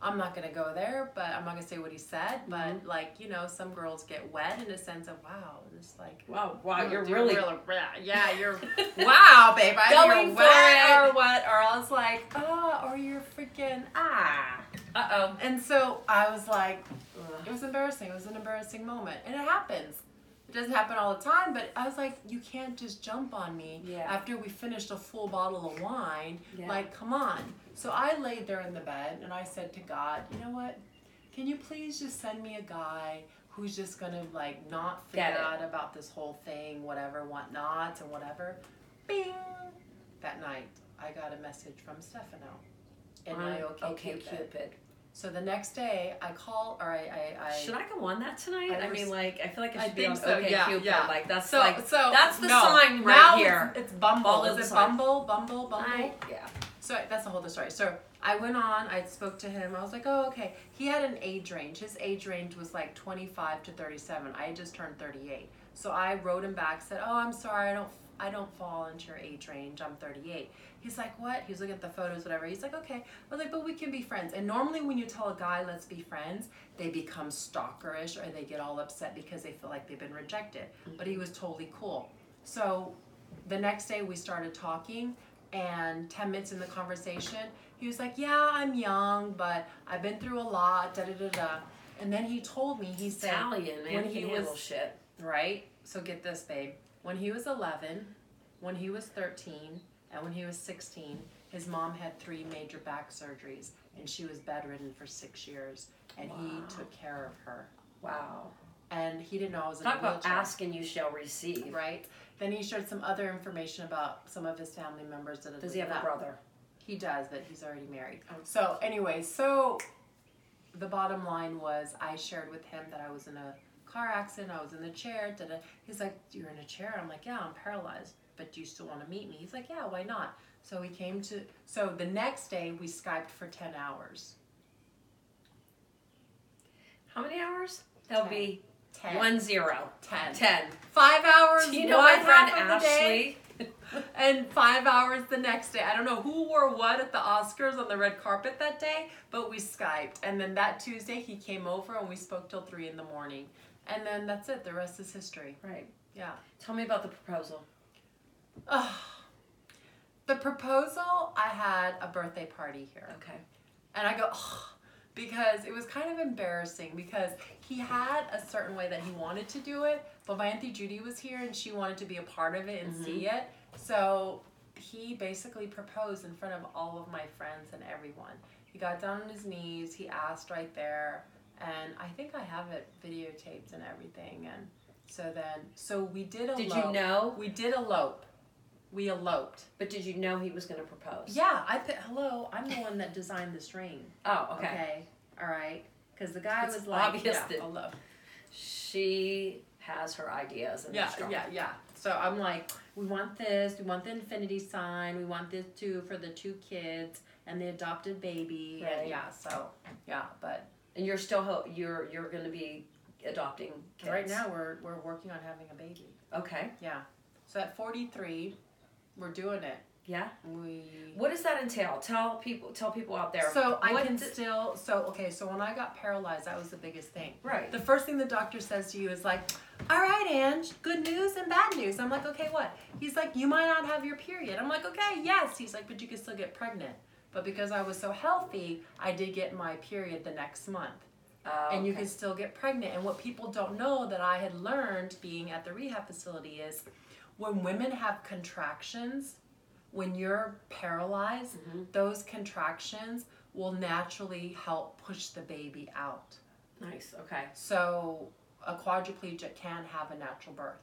I'm not gonna go there, but I'm not gonna say what he said. But Mm-hmm. like you know, some girls get wet in a sense of wow, it's like Wow, wow, you're Dude, really yeah, you're wow, babe. I'm Going for wet it. or what? Or I was like, oh, or you're freaking ah. Uh oh. And so I was like, it was embarrassing. It was an embarrassing moment, and it happens. It doesn't happen all the time, but I was like, you can't just jump on me Yeah. after we finished a full bottle of wine. Yeah. Like, come on. So I laid there in the bed and I said to God, you know what? Can you please just send me a guy who's just gonna like not forget out about this whole thing, whatever, whatnot, and whatever. Bing. That night, I got a message from Stefano in my OK, okay Cupid. Cupid. So the next day, I call or I I, I Should I go on that tonight? I I, mean, like, I feel like I I should be on so, OK yeah, Cupid. yeah. Like, that's so like, so that's the no, sign right now here. It's, it's Bumble. All Is it sign. Bumble? Bumble? Bumble? I, yeah. So that's the whole story. So I went on, I spoke to him. I was like, oh, okay. He had an age range. His age range was like 25 to 37. I had just turned 38. So I wrote him back, said, oh, I'm sorry, I don't, I don't fall into your age range. I'm 38. He's like, what? He was looking at the photos, whatever. He's like, okay. I was like, but we can be friends. And normally when you tell a guy, let's be friends, they become stalkerish or they get all upset because they feel like they've been rejected. Mm-hmm. But he was totally cool. So the next day we started talking and 10 minutes in the conversation he was like yeah i'm young but i've been through a lot da da da da and then he told me he said Italian, man. when he he was- shit. right so get this babe when he was 11 when he was 13 and when he was 16 his mom had three major back surgeries and she was bedridden for six years and Wow. he took care of her Wow. and he didn't know i was in a wheelchair. Talk about ask and you shall receive. right then he shared some other information about some of his family members that Does he have a brother? He does, but he's already married. Oh. So, anyway, so the bottom line was I shared with him that I was in a car accident, I was in the chair. Da-da. He's like, You're in a chair? I'm like, Yeah, I'm paralyzed, but do you still want to meet me? He's like, Yeah, why not? So we came to, so the next day we Skyped for 10 hours. How many hours? That'll Ten. be 10. one zero. 10. Ten. Five hours, Do you know one my friend half of the day, Ashley? and five hours the next day. I don't know who wore what at the Oscars on the red carpet that day, but we Skyped. And then that Tuesday, he came over and we spoke till three in the morning. And then that's it. The rest is history. Right. Yeah. Tell me about the proposal. Ugh. The proposal, I had a birthday party here. Okay. And I go, "Ugh," because it was kind of embarrassing because he had a certain way that he wanted to do it, but my Auntie Judy was here and she wanted to be a part of it and see mm-hmm. it. So he basically proposed in front of all of my friends and everyone. He got down on his knees, he asked right there, and I think I have it videotaped and everything. And so then, so we did elope. Did you know? We did elope. We eloped. But did you know he was going to propose? Yeah, I put, hello, I'm the one that designed this ring. Oh, okay. Okay. All right. Because the guy It's was like, obvious yeah, that- hello. She has her ideas and Yeah, yeah, yeah. So I'm like, we want this. We want the infinity sign. We want this too for the two kids and the adopted baby. Right. And yeah. So yeah, but And you're still ho- you're you're going to be adopting kids. right now we're we're working on having a baby. Okay. Yeah. So at 43, we're doing it. Yeah. We. What does that entail? Tell people tell people out there. So I can d- still. So okay. So when I got paralyzed, that was the biggest thing. Right. The first thing the doctor says to you is like, "All right, Ange, good news and bad news." I'm like, "Okay, what?" He's like, "You might not have your period." I'm like, "Okay, yes." He's like, "But you can still get pregnant." But because I was so healthy, I did get my period the next month, Oh, and you okay. can still get pregnant. And what people don't know that I had learned being at the rehab facility is, when women have contractions, when you're paralyzed, Mm-hmm. those contractions will naturally help push the baby out. Nice. Okay. So a quadriplegic can have a natural birth.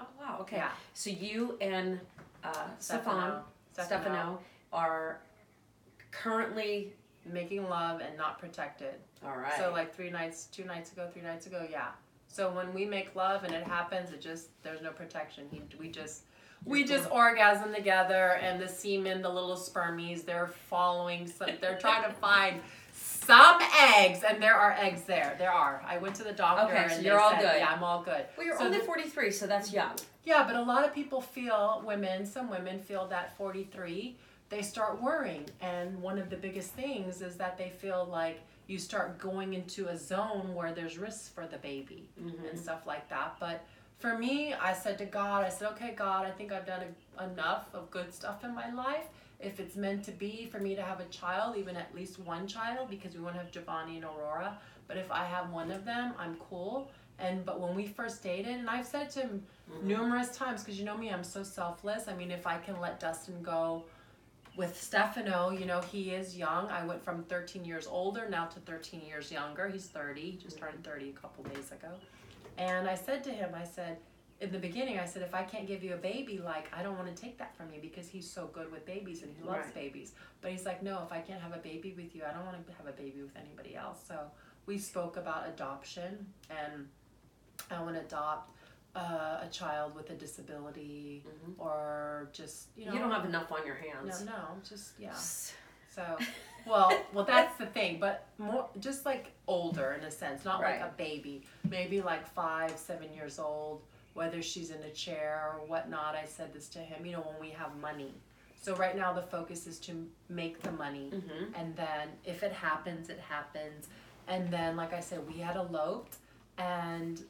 Oh wow. Okay. Yeah. So you and uh, Stefan Stefano. Stefano are currently Making love and not protected. all right. So like three nights, two nights ago, three nights ago, yeah. So when we make love and it happens, it just there's no protection. He, we just we just orgasm together, and the semen, the little spermies, they're following. Some, they're trying to find some eggs, and there are eggs there. There are. I went to the doctor, Okay, and so you're all said, good. Yeah, I'm all good. well, you're so only the- 43, so that's young. Yeah, but a lot of people feel, women, some women feel that 43, they start worrying. And one of the biggest things is that they feel like you start going into a zone where there's risks for the baby and mm-hmm. stuff like that. But for me, I said to God, I said, okay, God, I think I've done a, enough of good stuff in my life. If it's meant to be for me to have a child, even at least one child, because we want to have Giovanni and Aurora. But if I have one of them, I'm cool. And but when we first dated, and I've said to him mm-hmm. numerous times, because you know me, I'm so selfless. I mean, if I can let Dustin go with Stefano, you know, he is young. I went from 13 years older now to 13 years younger. He's 30. He just turned 30 a couple days ago. And I said to him, I said, in the beginning, I said, if I can't give you a baby, like, I don't want to take that from you because he's so good with babies and he loves Right. babies. But he's like, no, if I can't have a baby with you, I don't want to have a baby with anybody else. So we spoke about adoption and I want to adopt uh, a child with a disability or just, you know. you don't have enough on your hands. no, no, just, yeah. So, well, well, that's the thing. But more, just like older in a sense, not Right. like a baby. Maybe like five, seven years old. Whether she's in a chair or whatnot. I said this to him. You know, when we have money. So right now the focus is to make the money, Mhm. and then if it happens, it happens. And then, like I said, we had eloped, and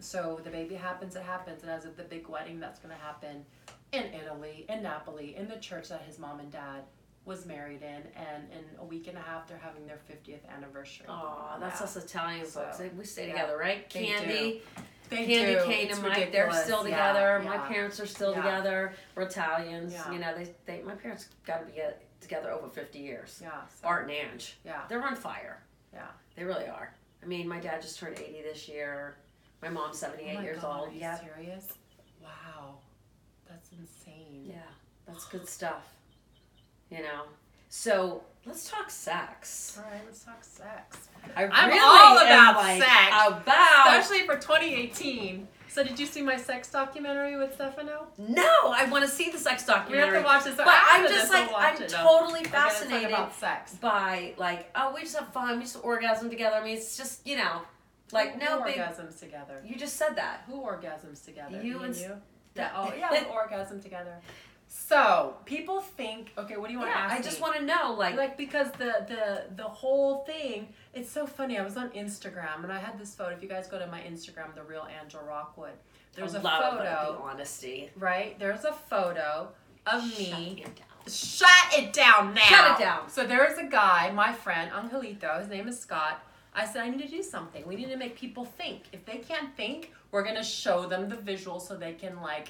so the baby happens, it happens. And as of the big wedding that's going to happen in Italy, in Napoli, in the church that his mom and dad was married in, and in a week and a half they're having their 50th anniversary. Aw, that's Yeah. us Italian folks. We stay yeah, together, right? Candy, They Candy, do. Kane, It's and Mike, they're still Yeah, together. My parents are still Yeah. together. We're Italians. Yeah. You know, they, they my parents got to be uh, together over 50 years. Yeah. So, Art and Ange. Yeah. They're on fire. Yeah. They really are. I mean, my dad just turned 80 this year. My mom's 78 oh my years God, old. Are you Yeah. serious? Wow. That's insane. Yeah. That's good stuff. You know. So let's talk sex. All right, let's talk sex. I I'm really all am, about like, sex. About Especially for 2018. So did you see my sex documentary with Stefano? no, I want to see the sex documentary. We have to watch this. but I'm just like I'm. No, totally we're gonna talk fascinated about sex. by like oh we just have fun we just orgasm together. I mean it's just you know like Who no big. orgasms together. You just said that. Who orgasms together? You Me and you. that- Yeah. Oh yeah, orgasm together. So people think. Okay, what do you want to ask? I just want to know like, like because the the the whole thing it's so funny i was on instagram and i had this photo if you guys go to my instagram the real Angela rockwood there's a love photo the honesty. right there's a photo of Shut me shut it down now Shut it down. so there's a guy my friend angelito his name is scott i said i need to do something we need to make people think if they can't think we're going to show them the visual so they can like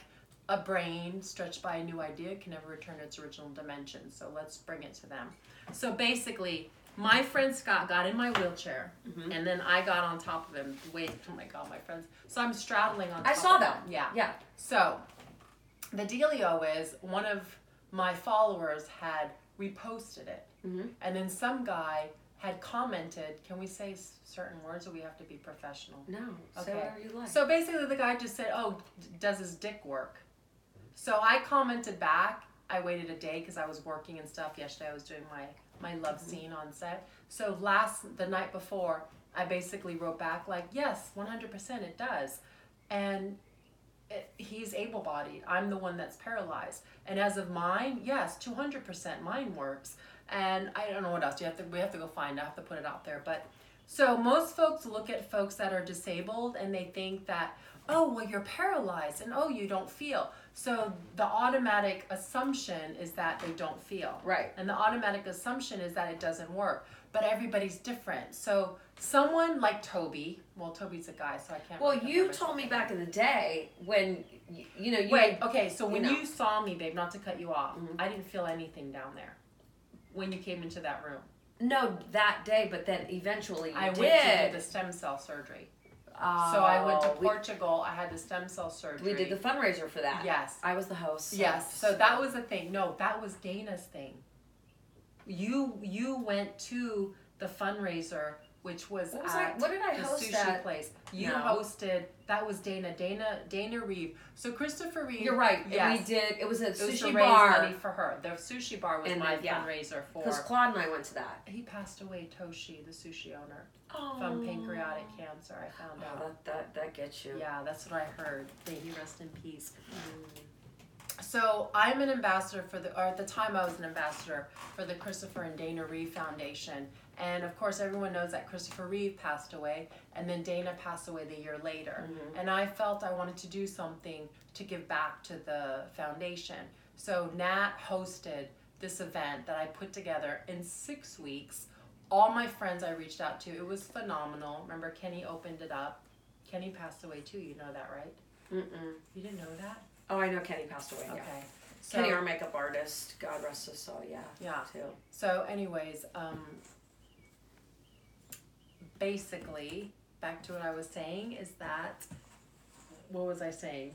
a brain stretched by a new idea can never return to its original dimension. So let's bring it to them. So basically, my friend Scott got in my wheelchair, Mm-hmm. and then I got on top of him. Wait, oh my god, my friends. So I'm straddling on. I saw that. him. Yeah. Yeah. So the dealio is one of my followers had reposted it, Mhm. and then some guy had commented. Can we say s- certain words, or we have to be professional? No. Okay. Say whatever you like. So basically, the guy just said, "Oh, d- does his dick work?" So I commented back. I waited a day because I was working and stuff. Yesterday, I was doing my my love mm-hmm. scene on set. So last the night before, I basically wrote back like, "Yes, one hundred percent, it does," and it, he's able-bodied. I'm the one that's paralyzed. And as of mine, yes, two hundred percent, mine works. And I don't know what else. You have to. We have to go find. I have to put it out there, but. So most folks look at folks that are disabled and they think that, oh, well, you're paralyzed and oh, you don't feel. So the automatic assumption is that they don't feel. Right. And the automatic assumption is that it doesn't work. But everybody's different. So someone like Toby, well, Toby's a guy, so I can't. Well, you told me back in the day when you, you know you Wait, okay, so when know. you saw me, babe, not to cut you off, Mhm. I didn't feel anything down there when you came into that room. no that day, but then eventually you I did. went to do the stem cell surgery. Oh, So I went to oh, we- Portugal. I had the stem cell surgery. We, did the fundraiser for that. Yes. I was the host. Yes. So that was the thing. No, that was Dana's thing. You you went to the fundraiser, which was What was I? at What did I the host sushi at? place. You No. hosted. That was Dana. Dana. Dana Reeve. So Christopher Reeve. You're right. Yes. We did. It was a It was sushi raise bar. for her. The sushi bar was And my then, yeah. fundraiser for. Because Claude and I went to that. He passed away, Toshi, the sushi owner, Oh. from pancreatic cancer. I found Oh, out. that, that that gets you. Yeah, that's what I heard. May he rest in peace. Mm. So I'm an ambassador for the, or at the time I was an ambassador for the Christopher and Dana Reeve Foundation. And of course, everyone knows that Christopher Reeve passed away, and then Dana passed away the year later. And I felt I wanted to do something to give back to the foundation. So Nat hosted this event that I put together in six weeks. All my friends I reached out to, it was phenomenal. Remember, Kenny opened it up. Kenny passed away too, you know that, right? Mm-mm. You didn't know that? Oh, I know Kenny passed away. Yeah. Okay. So, Kenny, our makeup artist, God rest his soul. Yeah. Yeah. Too. So, anyways, um, basically, back to what I was saying is that, what was I saying?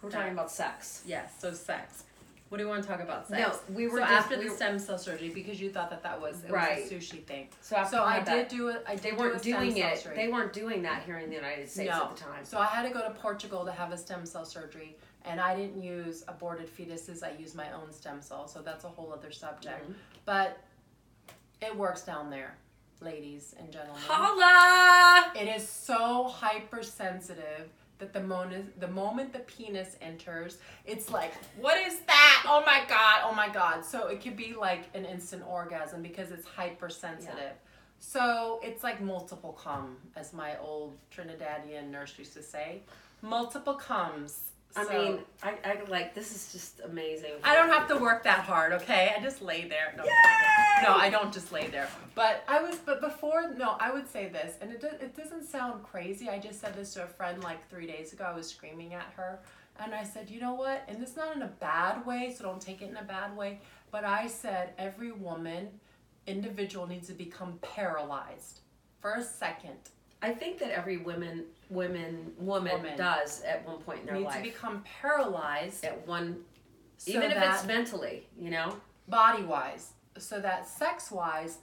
We're talking about sex. Yes, so sex. What do you want to talk about sex? No, we were so just- after we the were- stem cell surgery because you thought that that was it Right. was a sushi thing. So after So I did that- do it. I did They weren't a doing cell it. surgery. They weren't doing that here in the United States no. at the time. So I had to go to Portugal to have a stem cell surgery, and I didn't use aborted fetuses. I used my own stem cells. So that's a whole other subject. Mhm. But it works down there, ladies and gentlemen. Holla! It is so hypersensitive that the moment the moment the penis enters, it's like, what is that? Oh my god! Oh my god! So it could be like an instant orgasm because it's hypersensitive. So it's like multiple cum, as my old Trinidadian nurse used to say. Multiple comes. I So- mean, I, I like this is just amazing. I don't have to work that hard, okay? I just lay there. No, no, I don't just lay there. But I was, but before, no, I would say this, and it do, it doesn't sound crazy. I just said this to a friend like three days ago. I was screaming at her, and I said, you know what? And it's not in a bad way, so don't take it in a bad way. But I said every woman, individual needs to become paralyzed for a second. I think that every women, women, woman, Woman. does at one point in their Needs life. to become paralyzed, at one, so even if it's mentally, you know. body wise so that sex wise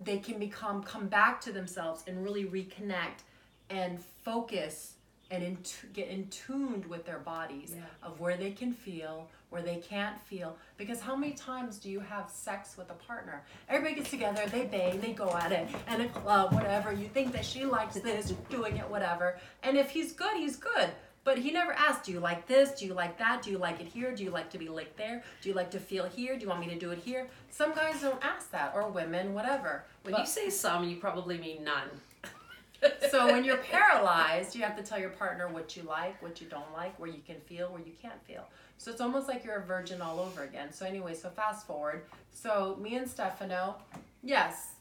they can become come back to themselves and really reconnect and focus and in get in tuned with their bodies Yeah. of where they can feel where they can't feel because how many times do you have sex with a partner everybody gets together they bang they go at it and a club whatever you think that she likes this doing it whatever and if he's good he's good but he never asked, do you like this? Do you like that? Do you like it here? Do you like to be licked there? Do you like to feel here? Do you want me to do it here? Some guys don't ask that, or women, whatever. When But- you say some, you probably mean none. So when you're paralyzed, you have to tell your partner what you like, what you don't like, where you can feel, where you can't feel. So it's almost like you're a virgin all over again. So anyway, so fast forward. So me and Stefano, yes,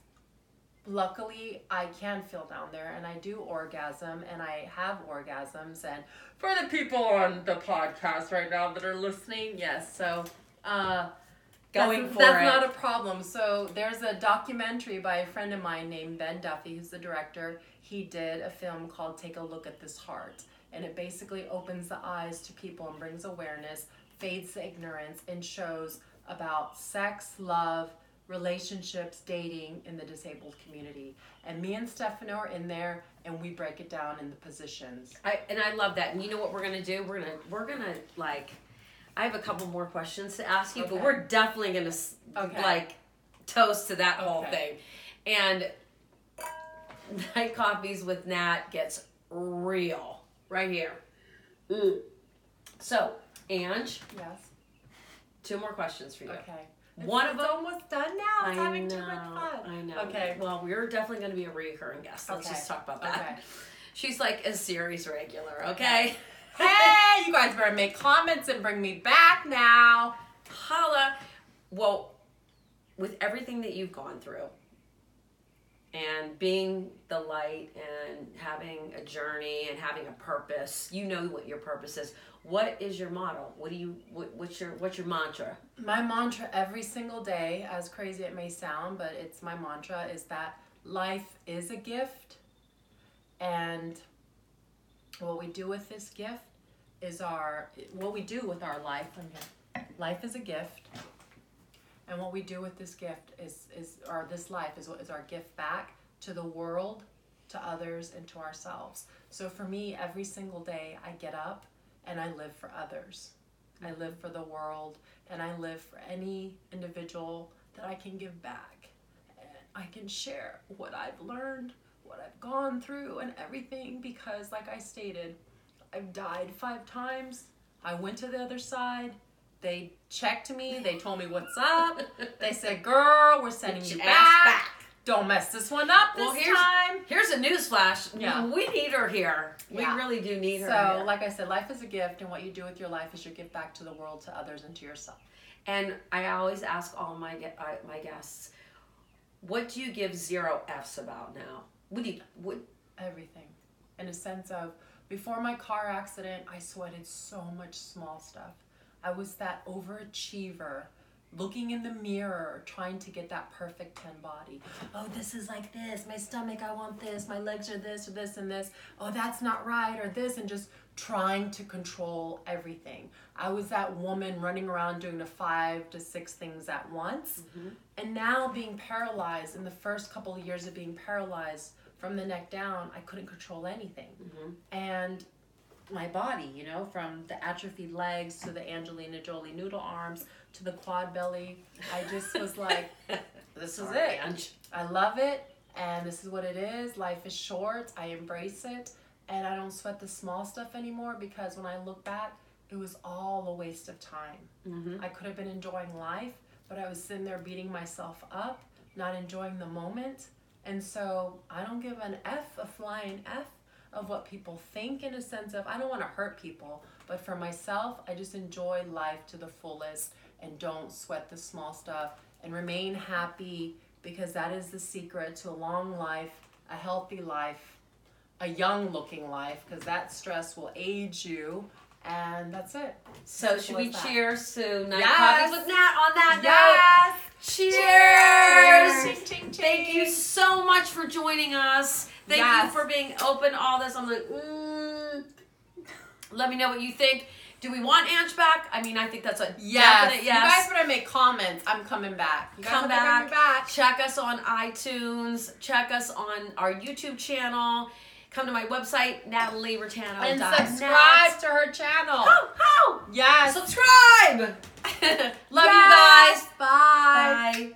luckily I can feel down there and I do orgasm and I have orgasms and for the people on the podcast right now that are listening, yes. So uh Going that's, for that's it. not a problem. So there's a documentary by a friend of mine named Ben Duffy, who's the director. He did a film called Take a Look at This Heart. And it basically opens the eyes to people and brings awareness, fades the ignorance, and shows about sex, love, relationships, dating in the disabled community. And me and Stefano are in there and we break it down in the positions. I and I love that. And you know what we're gonna do? We're gonna we're gonna like. I have a couple more questions to ask you, but we're definitely gonna Okay. like toast to that whole thing. And night coffees with Nat gets real right here. Mm. So, Ange, Yes. two more questions for you. Okay. One of it's them. almost done now. It's I having know, too much fun. I know. Okay. Well, we're definitely going to be a recurring guest. Let's Okay. just talk about that. Okay. She's like a series regular, okay? hey, you guys better make comments and bring me back now. Holla. Well, with everything that you've gone through and being the light and having a journey and having a purpose, you know what your purpose is. What is your motto? What do you what, what's your what's your mantra? My mantra every single day, as crazy it may sound, but it's my mantra, is that life is a gift. And what we do with this gift is our, what we do with our life, life is a gift. And what we do with this gift is, is or this life is what is our gift back to the world, to others, and to ourselves. So for me, every single day I get up and I live for others. I mm-hmm. live for the world and I live for any individual that I can give back. And I can share what I've learned, what I've gone through, and everything because, like I stated, I've died five times. I went to the other side They checked me. They told me what's up. They said, "Girl, we're sending Get you back. back. Don't mess this one up this Well, here's- time." Here's a news flash. Yeah. We need her here. Yeah. We really do need her So, here. like I said, life is a gift, and what you do with your life is your gift back to the world, to others, and to yourself. and I always ask all my uh, my guests, what do you give zero F's about now? What do you what Everything. In a sense of, before my car accident, I sweated so much small stuff. I was that overachiever, looking in the mirror, trying to get that perfect 10 body. Oh, this is like this. My stomach, I want this. My legs are this or this and this. Oh, that's not right or this. And just trying to control everything. I was that woman running around doing the five to six things at once. Mm-hmm. And now being paralyzed, in the first couple of years of being paralyzed from the neck down, I couldn't control anything. Mm-hmm. And my body, you know, from the atrophied legs to the Angelina Jolie noodle arms to the quad belly, I just was like, this is it. Ange. I love it, and this is what it is. Life is short. I embrace it, and I don't sweat the small stuff anymore because when I look back, it was all a waste of time. Mhm. I could have been enjoying life, but I was sitting there beating myself up, not enjoying the moment. And so I don't give an F, a flying F, of what people think in a sense of I don't want to hurt people, but for myself, I just enjoy life to the fullest and don't sweat the small stuff and remain happy because that is the secret to a long life, a healthy life, a young looking life because that stress will age you and that's it. So should we Simple as that. cheers to Night Yes. Coffees with Nat on that note? Cheers! Ching, ching, Thank you so much for joining us. Thank you for being open. All this, I'm like, mm. let me know what you think. Do we want Ange back? I mean, I think that's a Yes. definite You guys better make comments. I'm coming back. You Come back. back. Check us on iTunes. Check us on our YouTube channel. Come to my website, natalieraitano.net. And subscribe to her channel. Oh, oh! Yes. Subscribe! Love you guys. Bye. Bye.